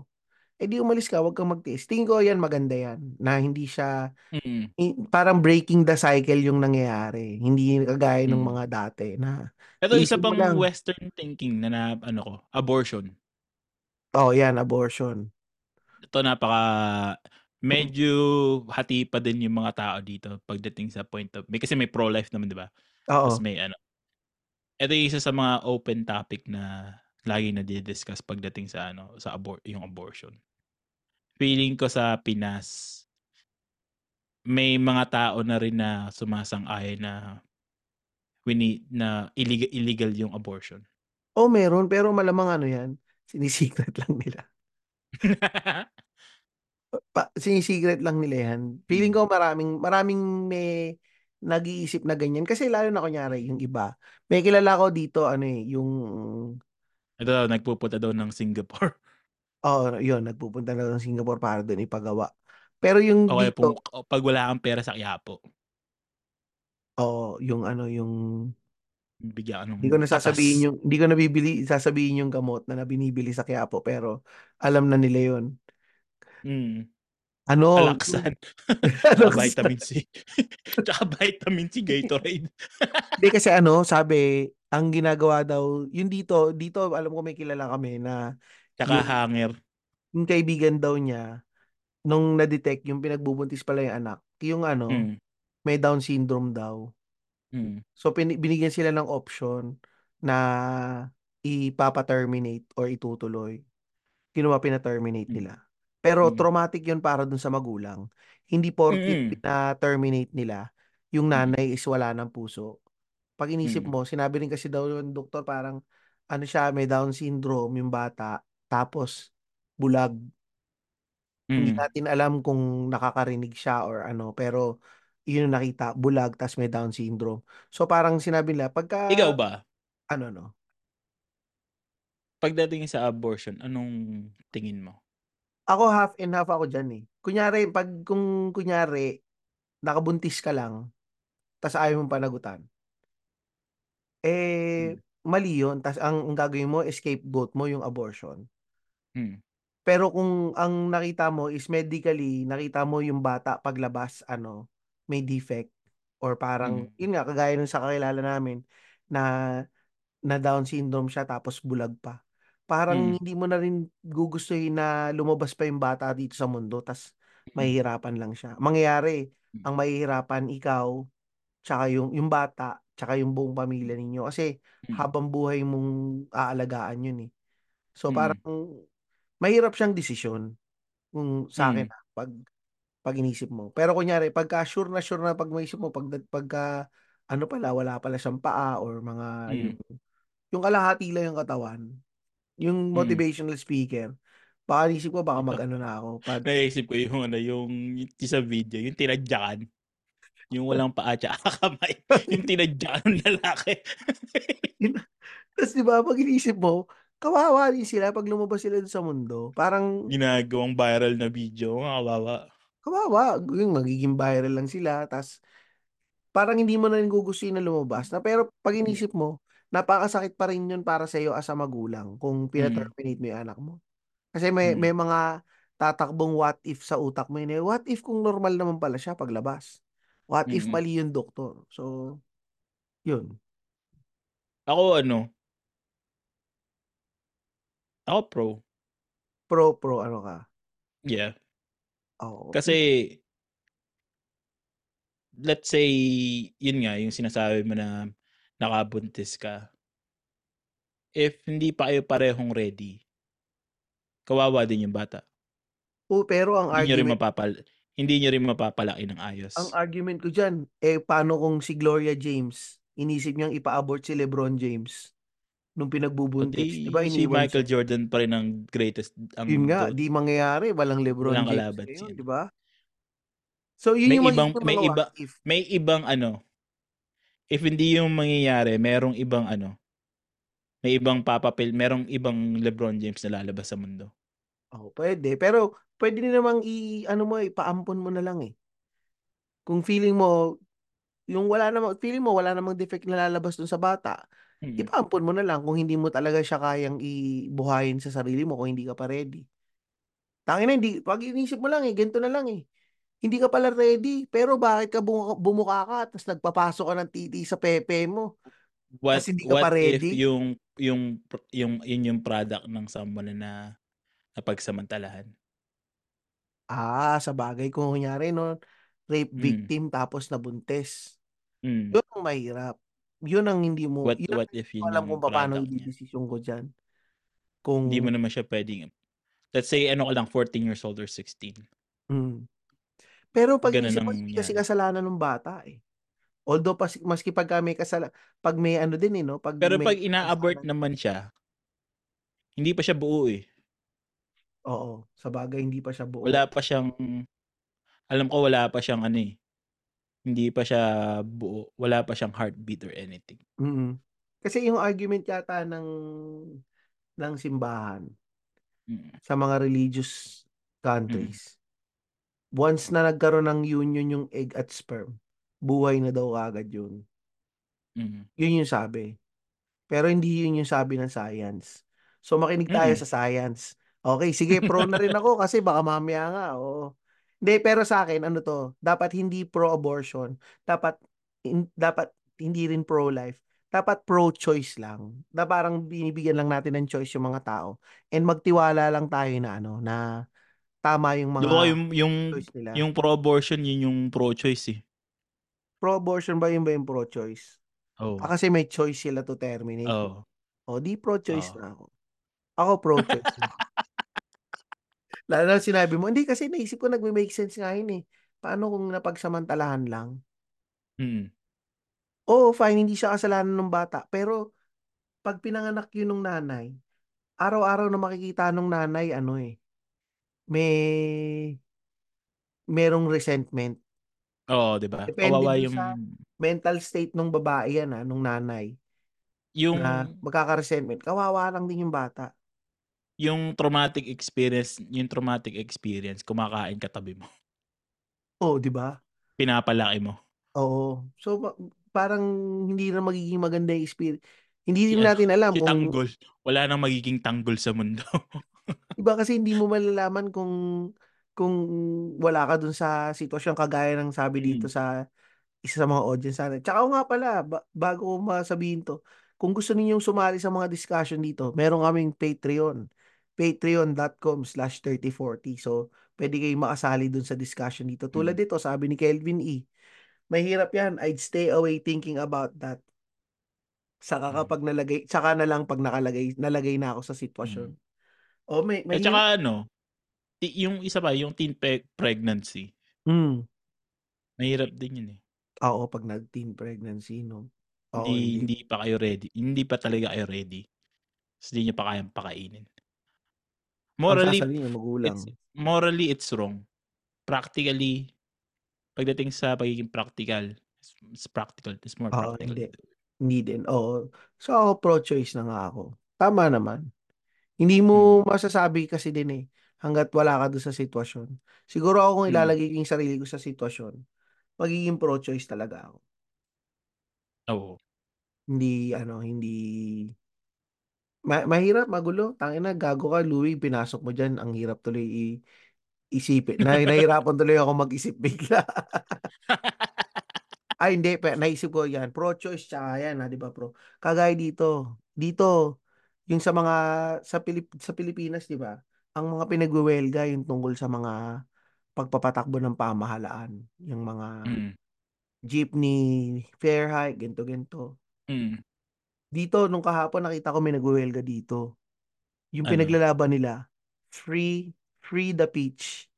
eh di umalis ka, wag kang magtiis. Tingin ko yan maganda yan, na hindi siya Mm. i parang breaking the cycle yung nangyayari. Hindi kagaya Mm. mga dati na Eto isa pang lang western thinking na na ano ko, abortion. Oo, yan abortion. Ito napaka medyo hati pa din yung mga tao dito pagdating sa point of may kasi may pro-life naman 'di ba? Oo. may ano Ito yung isa sa mga open topic na laging nadi-discuss pagdating sa ano, sa abor yung abortion. Feeling ko sa Pinas may mga tao na rin na sumasang-ayon na we need na illegal illegal yung abortion. Oo, meron pero malamang ano yan, sini-secret lang nila. <laughs> Pa sini-secret lang nila yan. Feeling ko maraming maraming may nag-iisip na ganyan kasi lalo na kunyari yung iba. May kilala ako dito ano, eh, yung Ito daw nagpupunta daw ng Singapore. <laughs> Oo, yun nagpupunta daw ng Singapore para dun ipagawa. Pero yung O kaya pum dito pag wala kang pera sa Quiapo. Oo, yung ano, yung Bigyan ka ng Hindi ko na sasabihin yung hindi ko na bibili sasabihin yung gamot na na binibili sa Quiapo pero alam na nila yun. Mm. Ano. <laughs> <laughs> Tsaka Alaxan. vitamin C. <laughs> Tsaka vitamin C, Gatorade. Hindi kasi ano, sabi, ang ginagawa daw, yung dito, dito alam ko may kilala kami na Tsaka yung, hanger. yung kaibigan daw niya, nung na-detect yung pinagbubuntis pala yung anak, yung ano, Mm. may Down syndrome daw. Mm. So pini binigyan sila ng option na ipapa-terminate or itutuloy. Kinuha pina-terminate Mm. nila. Pero Mm. traumatic yun para dun sa magulang. Hindi porket Mm. pina-terminate nila, yung Mm. nanay is wala ng puso. Pag inisip Mm. mo, sinabi rin kasi daw yung doktor parang ano siya, may Down syndrome yung bata, tapos bulag. Hindi Mm. natin alam kung nakakarinig siya or ano, pero yun nakita, bulag tas may Down syndrome. So parang sinabi nila pagka Ikaw ba? ano 'no? Pagdating sa abortion, anong tingin mo? Ako half and half ako diyan, eh. Kunyari 'pag kung kunyari nakabuntis ka lang, tas ayaw mong panagutan eh, Hmm. mali yun tas ang ang gagawin mo scapegoat mo yung abortion. Hmm. Pero kung ang nakita mo is medically, nakita mo yung bata paglabas ano, may defect or parang Mm. yun nga kagaya nung sa kakilala namin na na Down syndrome siya tapos bulag pa. Parang Mm. hindi mo na rin gugustuhin na lumabas pa yung bata dito sa mundo tas Mm. mahihirapan lang siya. Mangyayari, Hmm. ang mahihirapan ikaw, tsaka yung yung bata, tsaka yung buong pamilya ninyo kasi Mm. habang buhay mong aalagaan yun, eh. So parang Mm. Mahirap siyang desisyon kung sa'kin, Mm. ah, 'pag 'pag inisip mo. Pero kunyari pagka sure na sure na 'pag maisip mo pagda pagka ano pala, wala pala siyang paa or mga yung Mm. yung kalahati lang yung katawan, yung Mm. motivational speaker, baka inisip ko baka mag-ano na ako pad naisip ko yung ano, yung yung sa video, yung tinadyakan. Yung walang paa tsaka <laughs> kamay, yung <laughs> tinadyakan ng lalaki. Tas 'di ba 'pag iniisip mo, kawawa rin sila 'pag lumabas sila sa mundo. Parang Ginagawang viral na video, kawawa. Kawawa, yung magiging viral lang sila tas parang hindi mo na rin gugustuhin na lumabas na pero 'pag Hmm. inisip mo, napakasakit pa rin yun para sa'yo as a magulang kung Mm. pina-terminate mo yung anak mo. Kasi may Mm. may mga tatakbong what if sa utak mo yun, eh, what if kung normal naman pala siya paglabas? What if Mm. mali yung doktor? So, yun. Ako ano Ako pro. Pro pro ano ka? Yeah. Oo. Kasi let's say, yun nga, yung sinasabi mo na nakabuntis ka. If hindi pa kayo parehong ready kawawa din yung bata. Oo, pero ang Hindi niyo rin argument mapapal hindi niyo rin mapapalaki ng ayos. ang argument ko diyan, eh, paano kung si Gloria James, inisip niyang ipa-abort si LeBron James nung O pinagbubuntis, 'di ba di si Michael siya? Jordan pa rin ang greatest ang Yun nga, GOAT. di mangyayari walang LeBron Walang James ngayon, ano. 'di ba? So, yun May yung ibang may mga iba if. may ibang ano, if hindi yung mangyayari merong ibang ano, may ibang papapil merong ibang LeBron James na lalabas sa mundo. Oo, puwede. Pero pwede din namang i ano mo, ipaampon mo na lang, eh. Kung feeling mo, yung wala namang feeling mo wala namang defect na lalabas dun sa bata, Mm. ipaampon mo na lang kung hindi mo talaga siya kayang i buhayin sa sarili mo kung hindi ka pa ready. Tangina hindi 'pag iniisip mo lang, eh, ganito na lang, eh, hindi ka pala ready, pero bakit ka bumu bumuka ka ta's nagpapasok ka ng titi sa pepe mo, What ta's hindi ka pa what if ready? yung yung pr yung yun yung product ng someone na napagsamantalahan? Ah, sabagay kung kunyari 'no, rape Hmm. victim tapos nabuntis. Hmm. Yun ang mahirap. Yun ang hindi mo What yun what if yun alam kung niya? idedesisyon ko diyan. Hindi mo Kung naman siya puwedeng let's say ano ka lang 14 years old or 16. Hmm. Pero 'pag Ganun iisip ang kasi kasalanan nung bata, eh. Although pas maski pagka may kasala 'pag may ano din, eh, 'no, 'pag Pero may 'pag ina-abort naman siya hindi pa siya buo, eh. Oo, sabagay hindi pa siya buo. Wala pa siyang alam ko wala pa siyang ano, eh, hindi pa siya buo, wala pa siyang heartbeat or anything. Mm. Kasi yung argument yata ng ng simbahan Mm. sa mga religious Mm. countries, once na nagkaroon ng union yung egg at sperm, buhay na daw kaagad yun. Mm. Yun yung sabi. Pero hindi yun yung sabi ng science. So makinig tayo Mm. sa science. Okey, sige pro na rin ako kasi baka mamaya nga, oo. Hindi, pero sa'kin ano 'to, dapat hindi pro-abortion, dapat hin dapat hindi rin pro-life, dapat pro-choice lang, na parang binibigyan lang natin ng choice yung mga tao and magtiwala lang tayo na ano, na tama yung mga yung yung choice nila. yung pro-abortion yun yung pro-choice, eh. Pro-abortion ba yun ba yung pro-choice? Oo. Ah, kasi may choice sila to terminate, eh. Oo. Oh, 'di pro-choice Oo. na ako. Ako pro-choice. Lalo na sinabi mo hindi kasi naisip ko nagme-make sense nga yun, eh. Paano kung napagsamantalahan lang? Mm. Oo, fine hindi siya kasalanan nung bata, pero 'pag pinanganak yun nung nanay, araw-araw na makikita nung nanay ano, eh, may merong resentment. Oo, 'di ba? Kawawa yung sa mental state nung babae yan, ah, nung nanay. Yung Na magkaka-resentment, kawawa lang din yung bata. Yung traumatic experience yung traumatic experience kumakain katabi mo. Oh, 'di ba? Pinapalaki mo. Oo. So parang hindi na magiging maganda yung experi hindi rin ano, natin alam si kung Tanggol, wala nang magiging tanggol sa mundo. <laughs> Iba kasi hindi mo malalaman kung kung wala ka dun sa sitwasyon kagaya ng sabi dito Mm. sa isa sa mga audience natin. Tsaka oo nga pala, ba bago ko masabihin 'to, kung gusto ninyong sumali sa mga discussion dito, meron kaming Patreon, patreon.com/3040. So, puwede kayong makasali dun sa discussion dito. Tulad Mm. nito, sabi ni Kelvin E, "Mahirap yan, I'd stay away thinking about that." Saka Mm. kapag nalagay saka na lang 'pag nakalagay nalagay na ako sa sitwasyon. Mm. Oh, may At mahirap saka ano, yung isa pa, yung teen pe pregnancy. Hmm. Mahirap din yun, eh. Oo, 'pag nag-teen pregnancy 'no? Oo, Hindi hindi. hindi pa kayo ready, hindi pa talaga kayo ready. Ta's di niyo pa kayang pakainin. Morally, magulang. it's morally it's wrong. Practically, pagdating sa pagiging practical, it's practical, it's more Oo, practical. hindi. Hindi din, oo. So, ako pro-choice na nga ako. Tama naman. Hindi mo Mm. masasabi kasi din, eh, hangga't wala ka dun sa sitwasyon. Siguro ako kung Mm. ilalagay ko yung sarili ko sa sitwasyon, magiging pro-choice talaga ako. Oo. Hindi ano, hindi ma mahirap, magulo. Tangina gago ka, Louie, pinasok mo diyan, ang hirap tuloy i isipin. Na nahihirapan tuloy ako mag-isip <laughs> bigla. Ay hindi, pe naisip ko yan, pro-choice tsaka yan, ah, 'di ba, pro kagaya dito, dito, yung sa mga sa Pilip sa Pilipinas, 'di ba, ang mga pinagwewelga yung tungkol sa mga pagpapatakbo ng pamahalaan, yung mga Mm. jeepney fare hike, ganito. Mm. Dito nung kahapon nakita ko may nagwewelga dito. Yung Ano? pinaglalaban nila, free free the peach.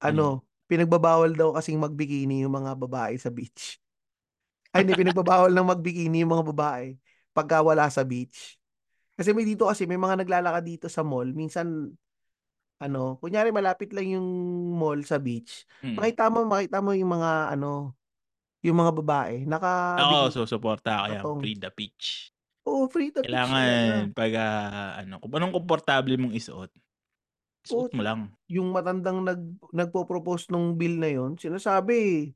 Ano? Ano, pinagbabawal daw kasing mag-bikini yung mga babae sa beach. Ay hindi, <laughs> pinagbabawal ng mag-bikini yung mga babae pagka wala sa beach. Kasi may dito kasi may mga naglalakad dito sa mall, minsan ano, kunyari malapit lang yung mall sa beach, Mm. makita mo makita mo yung mga ano, yung mga babae Ako, nakabikini. susuporta ako yan, free the peach. Oo, free the talaga. Kailangan 'pag, ah, ano, kung anong komportable mong isuot Suot mo lang. Yung matandang nag nagpo-propose nung bill na yon, sinasabi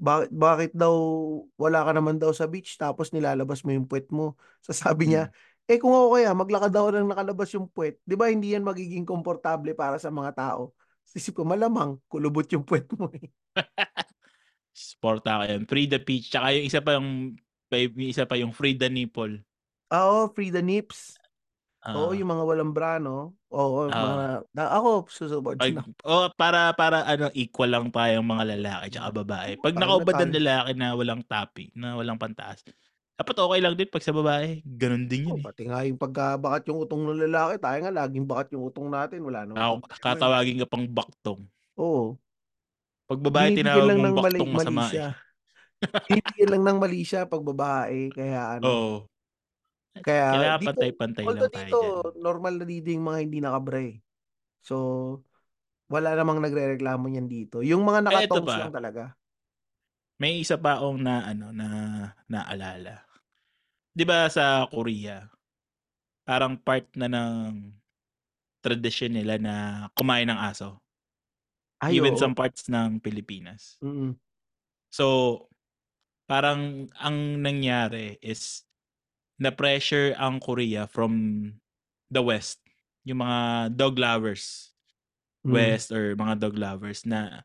bakit bakit daw wala ka naman daw sa beach tapos nilalabas mo yung puwet mo. Sasabi niya, Hmm. eh kung ako kaya maglakad ako ng nakalabas yung puwet, 'di ba hindi yan magiging komportable para sa mga tao? Isip ko malamang kulubot yung puwet mo eh. <laughs> Suporta ko yan. Free the peach. Tsaka yung isa pa yung may isa pa yung free the nipple. Ah, Oo, free the nips. Oo, Oo. yung mga walang bra 'no? Oo, Oo. mga na ako susuport Pag na. oh, para para ano equal lang tayong mga lalaki tsaka babae. Pag nakaubad ang lalaki na walang topping, na walang pantaas, dapat okey lang din 'pag sa babae, gano'n din Oo, yun, eh. pati nga yung pagkabakat yung utong ng lalaki, tayo nga laging bakat yung utong natin, wala namang Ako tatawagin ka pang baktong. Oo. 'Pag babae tinawag lang mong baktong mali masama, eh. <laughs> siya. Binibigyan lang ng mali siya 'pag babae kaya ano Oo. kaya Kailangan dito pantay-pantay lang tayo dito diyan. normal na dito yung mga hindi naka-bra, eh. So, wala namang nagrereklamo niyan dito. Yung mga Eh, ito naka-thongs lang talaga. May isa pa akong na ano, na naalala. 'Di ba sa Korea, parang part na ng tradisyon nila na kumain ng aso? Ay, Even oo. some parts ng Pilipinas. Mm. So, parang ang nangyari is na-pressure ang Korea from the West, yung mga dog lovers, Hmm. West or mga dog lovers na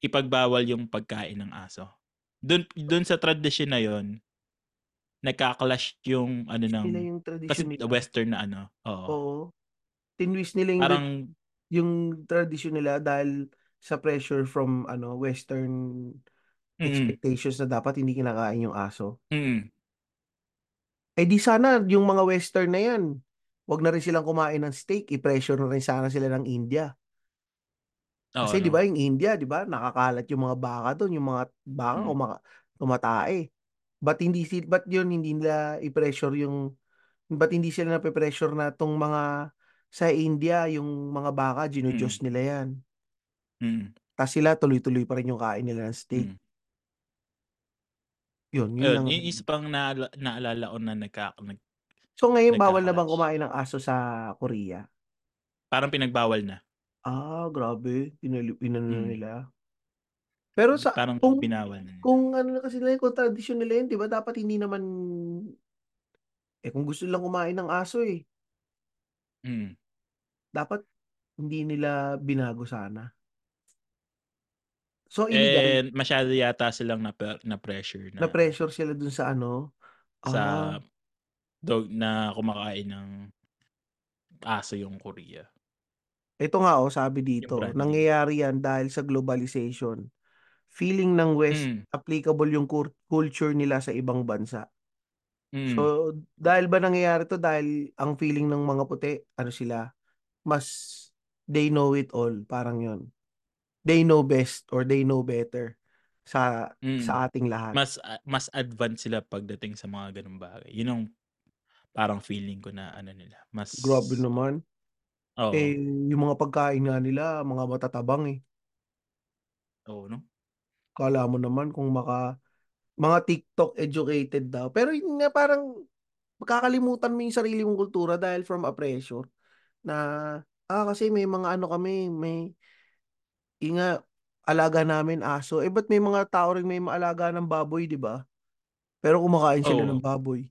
ipagbawal yung pagkain ng aso. Dun dun sa tradisyon na yun, nagka-clash yung ano ng yung kasi tradisyon nila. western na ano, oo. Oo. Tinwist nila yung Parang yung tradisyon nila dahil sa pressure from ano, western Mm. expectations na dapat hindi kinakain yung aso. Mm. Eh, di sana yung mga western na yan, 'wag na rin silang kumain ng steak, i-pressure na rin sana sila ng India. Oo, Kasi 'di 'no? ba yung India 'di ba nakakalat yung mga baka dun, yung mga baka Hmm. kumaka tumatae. Ba't hindi si ba't yun hindi nila i-pressure yung ba't hindi sila nape-pressure na 'tong mga sa India yung mga baka Mm. dino-Diyos nila yan. Mm. Tas sila tuloy-tuloy pa rin yung kain nila ng steak. Mm. Yun, yun Ayun, lang. yung isa pang naala naalala ko na nagka nag So, ngayon bawal na bang kumain ng aso sa Korea? Parang pinagbawal na. Ah, grabe pinali inano na Mm. nila. Pero sa Parang kung na nila. kung ano na kasi nila kung tradisyon nila yun 'di ba dapat hindi naman eh, kung gusto nilang kumain ng aso, eh. Mm. Dapat hindi nila binago sana. So, illegal? And masyado yata silang nape na-pressure na Na-pressure sila dun sa ano? sa Ah. dog na kumakain ng aso yung Korea. Ito nga, oh, sabi dito, nangyayari yan dahil sa globalization. Feeling ng West Mm. applicable yung culture nila sa ibang bansa. Mm. So, dahil ba nangyayari 'to dahil ang feeling ng mga puti ano sila, mas they know it all, parang yun. They know best or they know better sa Mm. sa ating lahat. Mas a mas advanced sila pagdating sa mga gano'ng bagay. Yun ang parang feeling ko na ano nila, mas Grabe naman. Oo. Eh, yung mga pagkain nga nila mga matatabang, eh. Oo, 'no? Akala mo naman kung maka mga TikTok educated daw. Pero yun nga parang makakalimutan mo yung sarili mong kultura dahil from a pressure na, ah, kasi may mga ano kami, may yun nga, alaga namin aso. Eh, ba't may mga tao ring may maalaga ng baboy, 'di ba? Pero kumakain sila ng Oo. baboy.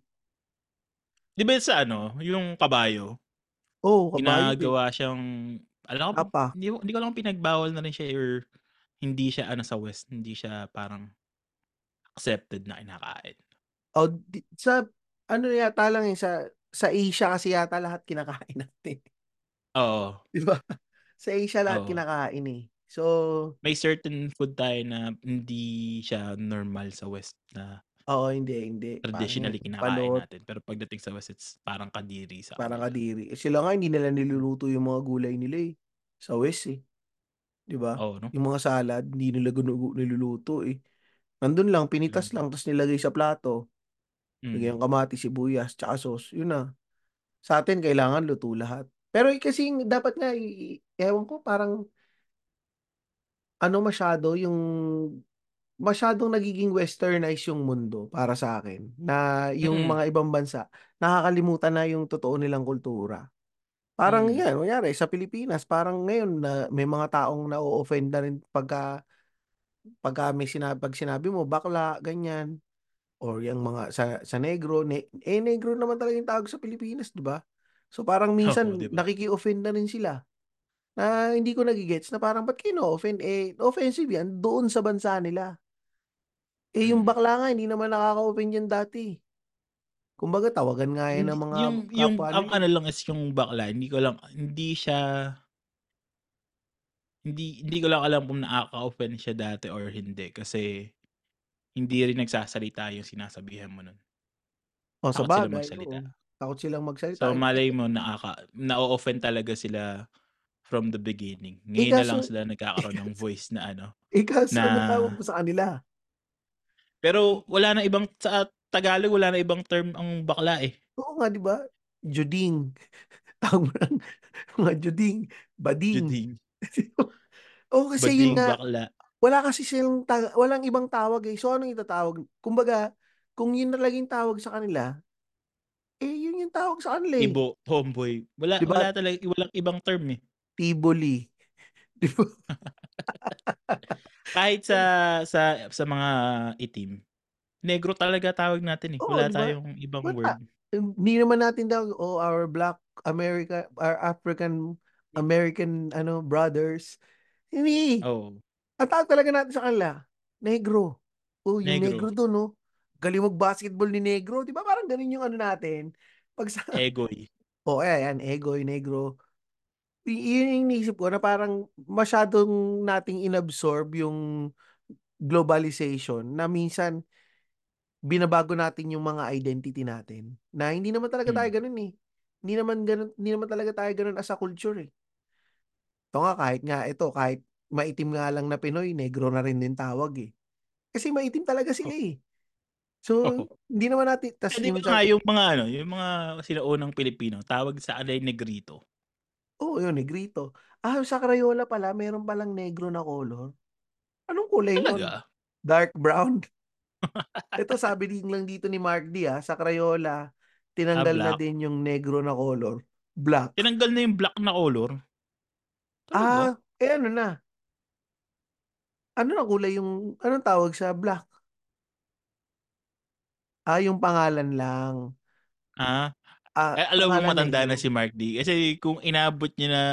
'Di ba sa ano, yung kabayo? Oo, kabayo din. Ginagawa siyang alam ko hindi hindi ko alam kung pinagbawal na rin siya or hindi siya ano sa West, hindi siya parang accepted na kinakain. Oh, di sa ano yata lang, eh, sa sa Asia kasi yata lahat kinakain natin. Oo. <laughs> 'Di ba? Sa Asia lahat Oo. kinakain, eh. So May certain food tayo na hindi siya normal sa West na Oo, hindi, hindi. Parang traditionally kinakain balot. natin. Pero pagdating sa West, it's parang kadiri sa Parang kanila. kadiri. Eh, sila nga hindi nila niluluto yung mga gulay nila, eh, sa West, eh. 'Di ba? Oo, 'no? Yung mga salad hindi nila niluluto, eh. Nandun lang, pinitas Mm. lang tapos nilagay sa plato. Lagyan Mm. kamatis, sibuyas, tsaka sauce, yun na. Sa atin kailangan luto lahat. Pero, eh, kasi dapat nga ewan ko parang ano masyado yung masyadong nagiging westernized yung mundo para sa'kin na yung Mm. mga ibang bansa nakakalimutan na yung totoo nilang kultura. Parang Mm. yan, kunyari sa Pilipinas, parang ngayon na may mga taong na-offend na rin pagka pagka may sinabi, pag sinabi mo bakla, ganyan, or yung mga sa sa negro, ne, eh negro naman talaga yung tawag sa Pilipinas, di ba? So parang <laughs> minsan Oo, di ba? nakiki-offend na rin sila. Na hindi ko nagigets na parang ba't kayo na-offend? Eh, offensive yan doon sa bansa nila. Eh, yung Mm. bakla nga, hindi naman nakaka-offend yan dati. Kumbaga, tawagan nga yan ng mga yung, yung, kapwa ang nila. ano lang is yung bakla, hindi ko lang, hindi siya, hindi, hindi ko lang alam kung nakaka-offend siya dati or hindi. Kasi, hindi rin nagsasalita yung sinasabihan mo nun. O, sa Takot sila bagay, magsalita. oo. Takot silang magsalita. So, Eh, malay mo, nakaka, na-offend talaga sila from the beginning. Eh, Ngayon na lang sila nagkakaroon ng <laughs> voice na ano, eh, kaso, na, ano tawag mo sa kanila? pero wala na ibang, sa Tagalog, wala na ibang term ang bakla eh. Oo nga, di ba? Juding. <laughs> Tawag mo lang, mga juding, bading. Juding. <laughs> Oo, kasi yun Bading nga, bakla. wala kasi silang, ta- walang ibang tawag eh. So, anong itatawag? Kumbaga, kung yun na laging tawag sa kanila, eh, yun yung tawag sa kanila eh. Ibo, tomboy. Wala, Di ba? wala talaga, walang ibang term eh. Tiboli. <laughs> Di ba? <laughs> Kahit sa, sa, sa mga itim, negro talaga tawag natin eh. Oo, Wala di ba? tayong ibang Wala. word. Hindi naman natin daw, oh, our black America, our African American ano brothers. Hindi. Oh, Ang tawag talaga natin sa kanila, negro. Oh, yung negro, negro. doon, no? Galing mag-basketball ni negro. Di ba parang ganun yung ano natin? Pag sa, <laughs> Egoy. oh, ayan, egoy, negro. Yun yung iniisip ko na parang masyadong nating inabsorb yung globalization na minsan binabago natin yung mga identity natin. Na hindi naman talaga tayo Hmm. ganun eh. Hindi naman ganun, hindi naman talaga tayo ganun as a culture eh. Ito nga kahit nga ito, kahit maitim nga lang na Pinoy, negro na rin din tawag eh. Kasi maitim talaga sila eh. So, Oo. hindi naman natin, tas ba nga yung mga ano, yung mga sinaunang Pilipino, tawag sa yung negrito. Oo, oh, yun, negrito. Ah, sa Crayola pala, meron palang negro na color. Anong kulay nun? Talaga? Dark brown. <laughs> Ito sabi din lang dito ni Mark D ah, sa Crayola, Ah, tinanggal na black. din yung negro na color. Black. Tinanggal na yung black na color. Ah, eh ano na? Ano na kulay yung, anong tawag sa black? Ah, yung pangalan lang. Ah, Ah, eh, alam mo matanda na negro. si Mark D. Kasi kung inabot niya na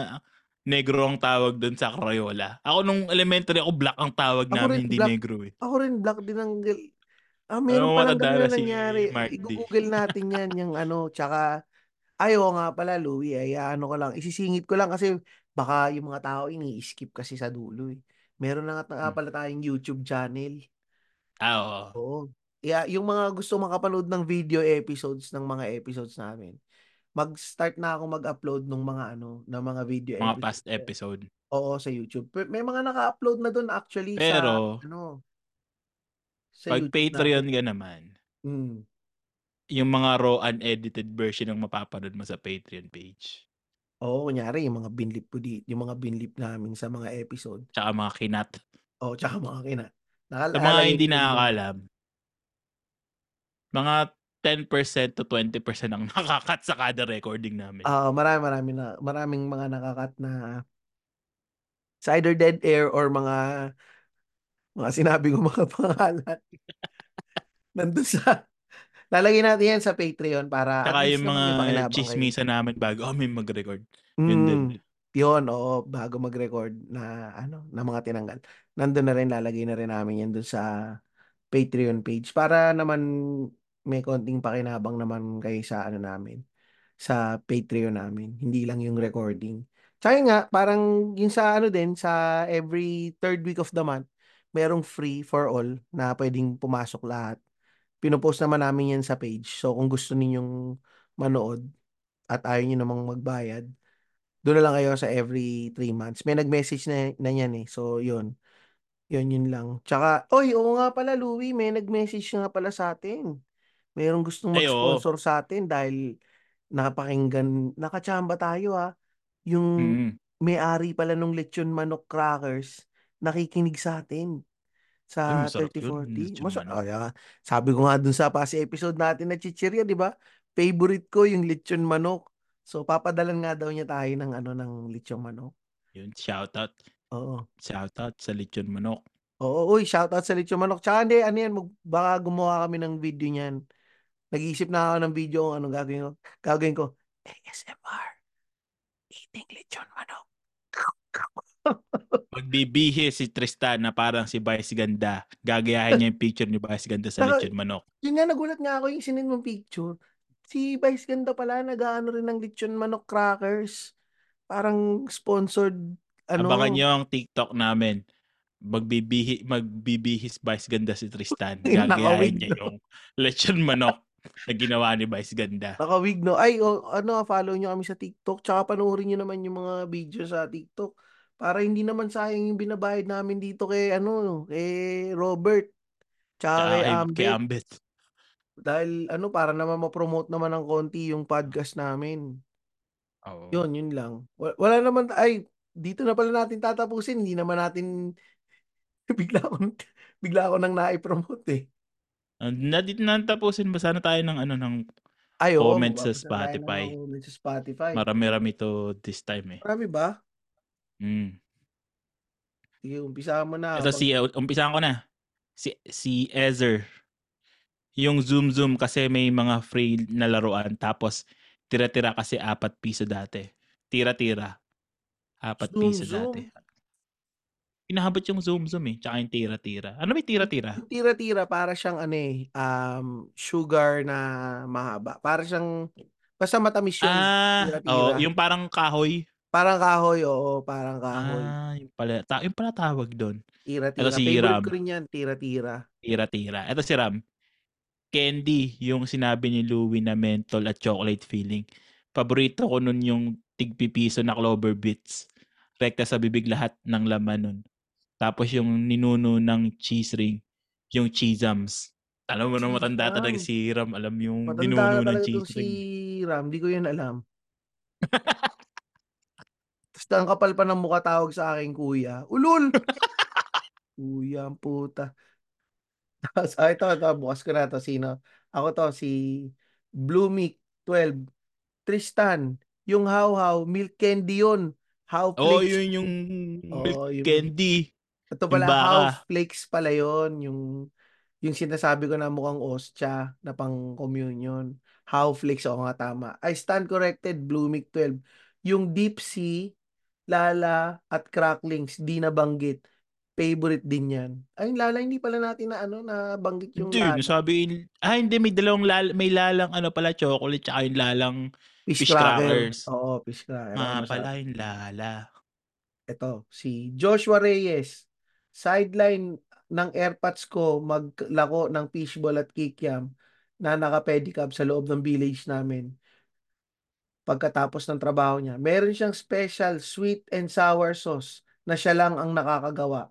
negro ang tawag doon sa Crayola. Ako nung elementary ako black ang tawag Ako namin, rin hindi black. negro eh. Ako rin black din ang Ah, meron mo palang ganun na na si nangyari. Mark. I-google natin yan, yung ano, tsaka, ay, oo nga pala, Louie, ay, ano ko lang, isisingit ko lang kasi baka yung mga tao ini-skip kasi sa dulo eh. Meron na nga Hmm. pala tayong YouTube channel. Ah, oo. Oo. Yeah, yung mga gusto makapanood ng video episodes ng mga episodes namin, mag-start na ako mag-upload ng mga ano, ng mga video Mga episodes. past episode. Oo, sa YouTube. May mga naka-upload na doon actually sa Pero, ano, sa pag. Patreon ka naman, Mm. yung mga raw unedited version ang mapapanood mo sa Patreon page. Oo, kunyari, yung mga binlip ko di, yung mga binlip namin sa mga episode. Tsaka mga kinat. Oo, tsaka mga kina. Sa mga hindi nakakalam, mga 10% to 20% ang <laughs> nakakat sa kada recording namin. ah marami, marami na, maraming mga nakakat na sa either dead air or mga mga sinabi ko mga <laughs> pangalan. Nandun sa, lalagay natin yan sa Patreon para least yung mga may pakinabang kayo. chismisa namin bago kami mag-record. Yun din. Mm, yun, oo, bago mag-record na ano, na mga tinanggal. Nandun na rin, lalagay na rin namin yan dun sa Patreon page para naman may konting pakinabang naman kayo sa ano namin, sa Patreon namin. Hindi lang yung recording. Tsaka nga, parang yung sa ano din, sa every third week of the month, merong free for all na pwedeng pumasok lahat. Pinopost naman namin yan sa page. So kung gusto ninyong manood at ayaw nyo namang magbayad, doon na lang kayo sa every 3 months. May nag-message na, na yan eh. So, yun. Yun, yun lang. Tsaka, oy, oo nga pala, Louie, may nag-message nga pala sa atin. Mayroong gustong mag-sponsor sa atin dahil nakapakinggan, nakachamba tayo ha. Yung Mm. may-ari pala nung lechon manok crackers, nakikinig sa atin sa masarap yun. 3040. Lechon Mas, manok. ay, ah, sabi ko nga dun sa past episode natin na chichirya, di ba? Favorite ko yung lechon manok. So papadalan nga daw niya tayo ng ano ng lechong manok. Yun, shoutout. Oo. Shoutout sa lechon manok. Oo, uy, shoutout sa lechong manok. Tsaka hindi, ano yan, mag, baka gumawa kami ng video niyan. Nag-iisip na ako ng video kung anong gagawin ko. Gagawin ko, ASMR. Eating lechon Magbibihi si Tristan na parang si Vice Ganda. Gagayahin niya yung picture ni Vice Ganda sa lechon manok. Yun nga, nagulat nga ako yung sinend mong picture. Si Vice Ganda pala, nag-ano rin ng lechon manok crackers. Parang sponsored, ano. Abangan niyo ang TikTok namin. Magbibihi, magbibihis Vice Ganda si Tristan. <laughs> Gagayahin niya yung lechon manok na ginawa ni Vice Ganda. Nakawig, no? Ay, o, ano, follow nyo kami sa TikTok. Tsaka panoorin nyo naman yung mga video sa TikTok. Para hindi naman sayang yung binabayad namin dito kay, ano, kay Robert. Tsaka kay Ambet. kay Ambet. Dahil, ano, para naman ma-promote naman ng konti yung podcast namin. Oo. Yun, yun lang. Wala, naman, ay, dito na pala natin tatapusin. Hindi naman natin, <laughs> bigla ako, bigla ako nang nai-promote eh. Uh, na dito na tapusin ba sana tayo ng ano ng Ay, oo, Comment sa Spotify. mga comment sa Spotify. marami-rami to this time eh. Marami ba? Mm. Sige, umpisahan mo na. Ito Pag- si umpisahan ko na. Si si Ezer. Yung Zoom Zoom kasi may mga free na laruan tapos tira-tira kasi apat piso dati. Tira-tira. Apat Zoom piso Zoom? dati. Inahabot yung Zoom Zoom eh. Tsaka yung tira-tira. Ano may tira-tira? Yung Tira-tira para siyang ano eh, um, sugar na mahaba. Para siyang, basta matamis yun. Ah, tira-tira. oh, yung parang kahoy. Parang kahoy, oo, parang kahoy. Ah, yung pala, ta, yung pala tawag doon. Tira-tira. Ito si Favorite Ram. ko rin yan, tira-tira. Tira-tira. Ito si Ram. Candy, yung sinabi ni Louie na menthol at chocolate feeling. Paborito ko nun yung tigpipiso na clover bits. Rekta sa bibig lahat ng laman nun. Tapos yung ninuno ng cheese ring, yung cheesums. Alam mo na matanda Cheesums. talaga si Ram. Alam yung Matanda ninuno na ng talaga cheese itong si ring. Ram. Di ko yan alam. <laughs> Tapos ang kapal pa ng mukha tawag sa aking kuya. Ulul! <laughs> kuya, ang puta. <laughs> Tapos, ah, ito, ito, bukas ko na to. Sino? Ako to, si Bloomic 12. Tristan, yung how-how, milk candy yun. How Oh, flakes. yun yung milk Oo, yung- candy. Ito pala, how flakes pala yun. Yung, yung sinasabi ko na mukhang ostya na pang communion. How flakes, oo nga tama. I stand corrected, Bloomic 12. Yung deep sea, lala, at cracklings, di nabanggit. Favorite din yan. Ay, yung lala, hindi pala natin na ano, na banggit yung Hindi, lala. nasabi, ah hindi, may dalawang lal, may lalang ano pala, chocolate, tsaka yung lalang Fish, fish cracker. crackers. Oo, fish cracker. nga Ano pala yung lala. Ito, si Joshua Reyes. Sideline ng airpods ko maglako ng fishball at kikiam na naka-pedicab sa loob ng village namin pagkatapos ng trabaho niya. Meron siyang special sweet and sour sauce na siya lang ang nakakagawa.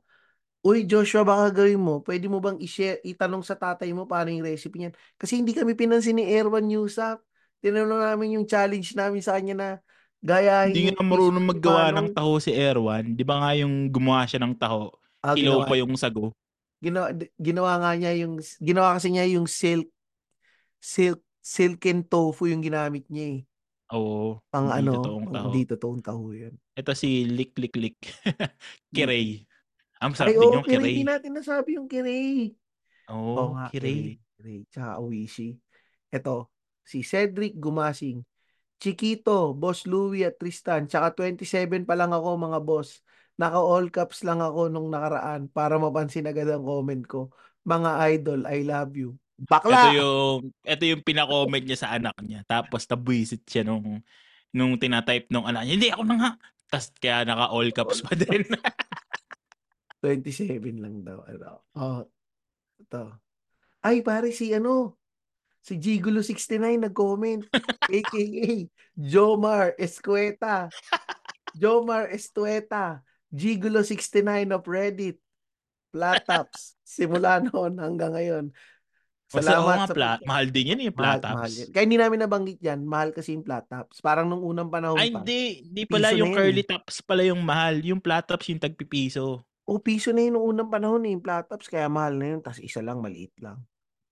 Uy, Joshua, baka gawin mo. Pwede mo bang i-share, itanong sa tatay mo paano yung recipe niyan? Kasi hindi kami pinansin ni Erwan Newsap. Tinanong namin yung challenge namin sa kanya na gayahin Hindi nga marunong maggawa manong. ng taho si Erwan. Di ba nga yung gumawa siya ng taho, Ah, ilaw pa yung sago. ginawa, ginawa nga niya yung ginawa kasi niya yung silk silk silken tofu yung ginamit niya eh. Oo, Pang hindi ano, totoong taho. hindi totoong taho yun. Ito si Lik Lik Lik. <laughs> Kiray. Ang Ay, sarap din oo, yung. Kiray. Hindi natin nasabi yung Kiray. Oo, Oo nga, Kiray. Kiray. Tsaka Oishi. Ito, si Cedric Gumasing. Chiquito, Boss Louie at Tristan. Tsaka 27 pa lang ako mga boss. Naka all caps lang ako nung nakaraan para mapansin agad ang comment ko. Mga idol, I love you. Bakla! Ito yung ito yung pina-comment niya sa anak niya. Tapos nabuisit siya nung nung tinatype nung anak niya. Hindi ako na nga. Tapos kaya naka all caps pa din. <laughs> 27 lang daw. Ano. Oh, ito. Ay, pare, si ano, si Gigolo 69 nag-comment. AKA, <laughs> Jomar Escueta. Jomar Estueta. Gigolo 69 of Reddit. Flat tops. Simula <laughs> noon hanggang ngayon. Kasi oo nga, sa pla- pag- mahal din yan yung flat mahal tops. yan. Kaya hindi namin nabanggit yan. Mahal kasi yung flat tops. Parang nung unang panahon Ay, pa. hindi. Hindi pala yung curly eh. tops pala yung mahal. Yung flat tops yung tagpipiso. O piso na yun nung unang panahon eh, yung flat tops. Kaya mahal na yun. Tapos isa lang, maliit lang.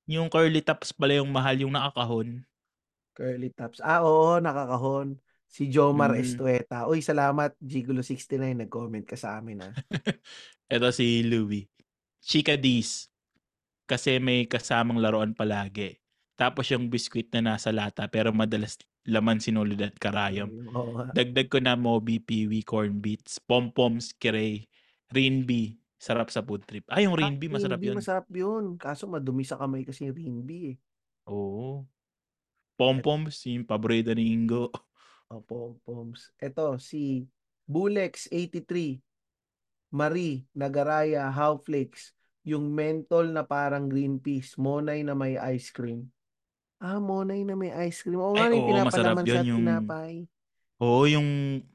Yung curly tops pala yung mahal yung nakakahon. Curly tops. Ah, oo, nakakahon. Si Jomar Mm. Estueta. Uy, salamat, Gigolo69. Nag-comment ka sa amin, <laughs> ha? Ito si Louie. Chica D's. Kasi may kasamang laruan palagi. Tapos yung biskwit na nasa lata pero madalas laman sinulid at karayom. Nga. Dagdag ko na Moby, Peewee, Corn Beats, Pom-Poms, Kiray, Rinby. Sarap sa food trip. Ah, yung Rinby, masarap Rinby, yun. masarap yun. Kaso madumi sa kamay kasi yung Rinby, eh. Oo. Pom-Poms, yung paborito ni Ingo. Opo, Poms. Ito, si Bulex83. Marie, Nagaraya, Howflakes. Yung mentol na parang green peas. Monay na may ice cream. Ah, monay na may ice cream. Oo nga, Ay, yung oo, masarap pinapalaman yun, sa yung- tinapay. Oo, yung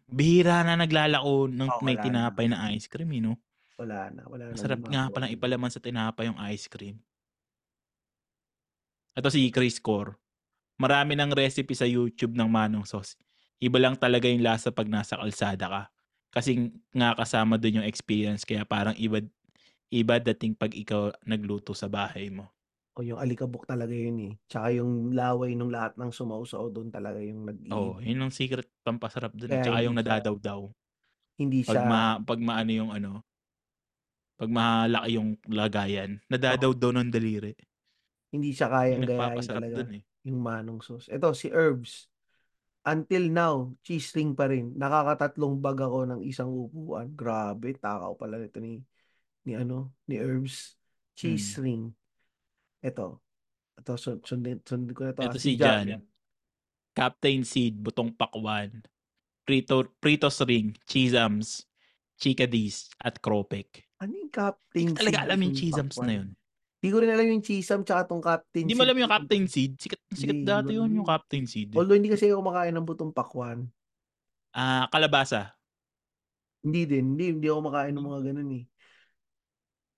bihira na naglalako ng Oh, may wala na. tinapay na ice cream, eh, no? Wala na, wala na. Masarap nga gumagawa palang ipalaman sa tinapay yung ice cream. Ito si Chris Core. Marami ng recipe sa YouTube ng manong sauce. Iba lang talaga yung lasa pag nasa kalsada ka. Kasi nga kasama dun yung experience kaya parang iba iba dating pag ikaw nagluto sa bahay mo. O yung alikabok talaga yun eh. Tsaka yung laway nung lahat ng sumausaw doon talaga yung nag Oo, yun ang secret pampasarap dun. Kaya Tsaka hindi yung siya- nadadaw-daw. Hindi Pag, siya, ma, pag maano yung ano, pag malaki yung lagayan, nadadaw-daw ng daliri. hindi siya kayang Yung gayahin nagpapasarap talaga dun eh. yung manong sauce. Ito, si Herbs. Until now, cheese ring pa rin. Nakakatatlong bag ako ng isang upuan. Grabe, takaw pala nito ni ni ano, ni Herbs. Cheese Hmm. ring. Ito. Ito, sund, sundin, sundin ko na to. ah. Ito si Jan. Captain Seed, Butong Pakwan, Prito, Pritos Ring, Chisams, Chicadies, at Kropek. Ano yung Captain ko talaga Seed alam yung Pakwan? na yun. Hindi ko rin alam yung Chisam tsaka tong Captain Hindi mo Seed alam yung Captain Seed? Sikat, sikat Hindi, dati yun, yung. Captain Seed. Although hindi kasi ako kumakain ng butong pakwan. Ah, kalabasa. Hindi din. Hindi, hindi ako kumakain ng mga ganun eh.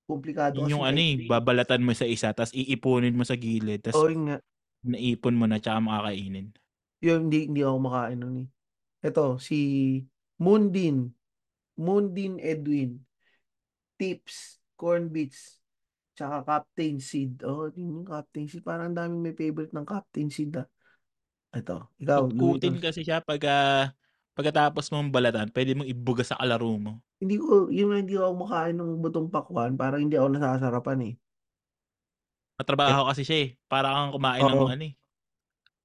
Komplikado Yun yung ano eh, babalatan mo sa isa, tapos iipunin mo sa gilid, tapos nga. naipon mo na, tsaka makakainin. Yun, hindi, hindi ako kumakain nun eh. Ito, si Moondin. Moondin Edwin. Tips. Corn Beats. Tsaka Captain Seed. Oh, yun yung Captain Seed. Parang ang daming may favorite ng Captain Seed ah. Ito, ikaw. Lumitos. kasi siya pag ah, pagkatapos mong balatan, pwede mong ibuga sa kalaro mo. Hindi ko, yun hindi ako kumakain ng butong pakwan. Parang hindi ako nasasarapan eh. Matrabaho kasi siya eh. Para kang kumain ng Oo. ano eh.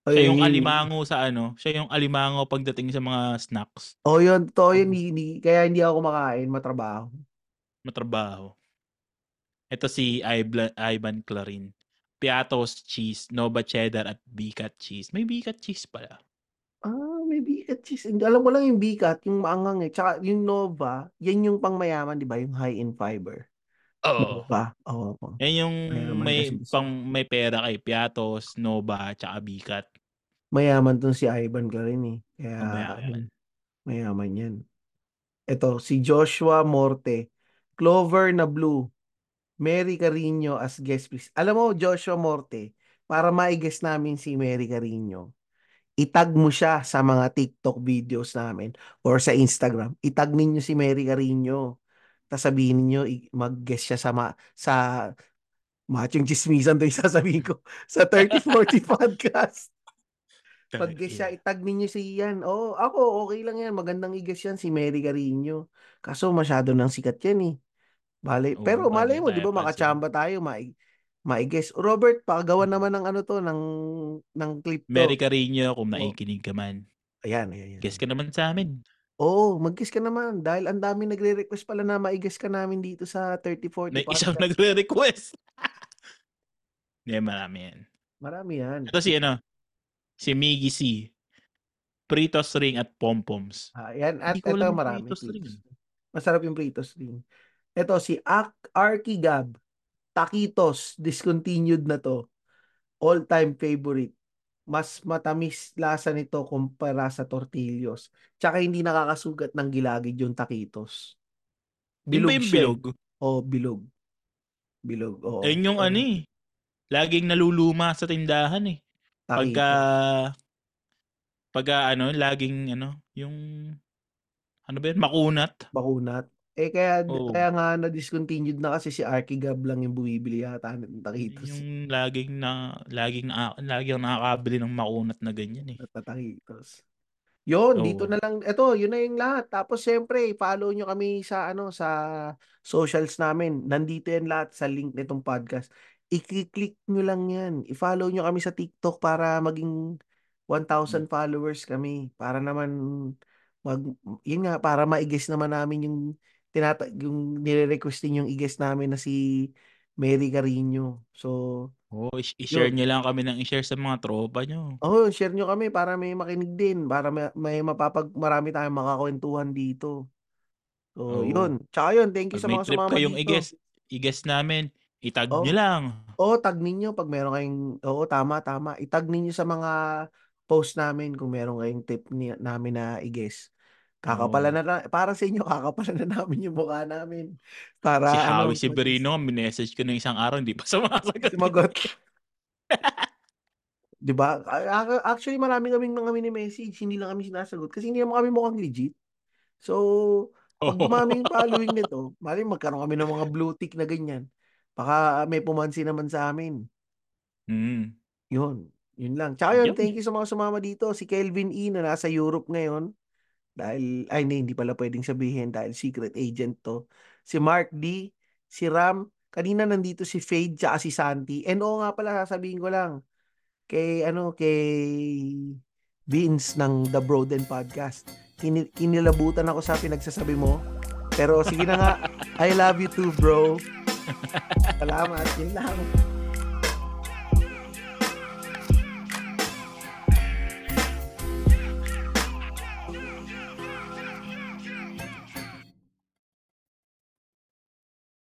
Ay, Siya yung yun- alimango sa ano, siya yung alimango pagdating sa mga snacks. Oh, yun, to yun, hindi, hindi- kaya hindi ako kumakain, matrabaho. Matrabaho. Ito si Ivan, Ivan Clarin. Piatos cheese, Nova cheddar at Bicat cheese. May Bicat cheese pala. Ah, may bigat cheese. Hindi, alam ko lang yung bigat, yung maangang eh. Tsaka yung Nova, yan yung pangmayaman, di ba? Yung high in fiber. Oo. Nova. Oo. Oh, Yan yung Mayaman may kasi pang may pera kay Piatos, Nova, tsaka Bicat. Mayaman tong si Ivan ka rin eh. Kaya, Ang mayaman. mayaman yan. Ito, si Joshua Morte. Clover na blue. Mary Carino as guest please. Alam mo, Joshua Morte, para ma-guess namin si Mary Carino, itag mo siya sa mga TikTok videos namin or sa Instagram. Itag ninyo si Mary Carino. Tapos sabihin niyo mag-guess siya sa ma- sa Machong Chismisan to <laughs> sasabihin ko sa 3040 <laughs> podcast. Pag-guess siya, itag ninyo si Ian. Oo, ako, okay lang yan. Magandang i-guess yan si Mary Carino. Kaso masyado nang sikat yan eh. Bale, Oo, pero malay mo, di ba, makachamba tayo, mai mai-guess. Robert, pakagawa naman ng ano to, ng, ng clip to. Mary Carino, kung Oo. nakikinig ka man. Ayan, ayan, ayan. Guess ka naman sa amin. Oo, mag-guess ka naman. Dahil ang dami nagre-request pala na ma-guess ka namin dito sa 3040 Na isang nagre-request. <laughs> Hindi, marami yan. Marami yan. Ito si ano, si Miggy C. Pritos ring at pompoms. Ah, yan. At ito marami. Pritos ring. Masarap yung Pritos ring. Ito si Ak Arkigab. Taquitos. Discontinued na to. All-time favorite. Mas matamis lasa nito kumpara sa tortillos. Tsaka hindi nakakasugat ng gilagid yung taquitos. Ba yung siya eh. bilog? Oo, bilog. Bilog, oo. Ayun yung ano eh. Laging naluluma sa tindahan eh. Pagka, Taquitos. pagka ano, laging ano, yung, ano ba yun, makunat. Bakunat. Eh kaya Oo. kaya nga na discontinued na kasi si Arkigab lang yung bumibili yata ng taquitos. Yung laging na, laging na, laging nakakabili ng makunat na ganyan eh. At taquitos. Yun, dito na lang. Ito, yun na yung lahat. Tapos syempre, follow nyo kami sa ano sa socials namin. Nandito yan lahat sa link nitong podcast. I-click nyo lang yan. I-follow nyo kami sa TikTok para maging 1,000 followers kami. Para naman mag yun nga para ma-guess naman namin yung tinata yung nire-requestin yung i-guess namin na si Mary Carino. So, Oo, i- i-share niyo lang kami ng i-share sa mga tropa niyo. Oh, share nyo kami para may makinig din, para may, may mapapag marami tayong makakwentuhan dito. So, Oo. yun. Tsaka yun, thank you Pag sa mga sumama kayong dito. i-guess, i-guess namin, itag Oh. niyo lang. Oo, tag ninyo pag meron kayong, oo, tama, tama. Itag ninyo sa mga post namin kung meron kayong tip ni, namin na i-guess. Kakapalan Oo. na, na, para sa inyo, kakapalan na namin yung mukha namin. Si Para, ano, Howie Severino, minessage ko ng isang araw, hindi pa <laughs> sumasagot. sumagot. <laughs> 'Di ba? Actually, marami kaming mga mini-message, hindi lang kami sinasagot kasi hindi naman kami mukhang legit. So, pag dumami yung following <laughs> nito, mali magkaroon kami ng mga blue tick na ganyan. Baka may pumansin naman sa amin. Mm. Yun. Yun lang. Tsaka yun, Yun. thank you sa mga sumama dito. Si Kelvin E na nasa Europe ngayon. Dahil, ay hindi, hindi pala pwedeng sabihin dahil secret agent to. Si Mark D, si Ram, kanina nandito si Fade tsaka si Santi. And oo nga pala, sasabihin ko lang, kay ano, kay Vince ng The Broden Podcast. Kini- kinilabutan ako sa pinagsasabi mo. Pero sige na nga, <laughs> I love you too, bro. Salamat. Yun lang.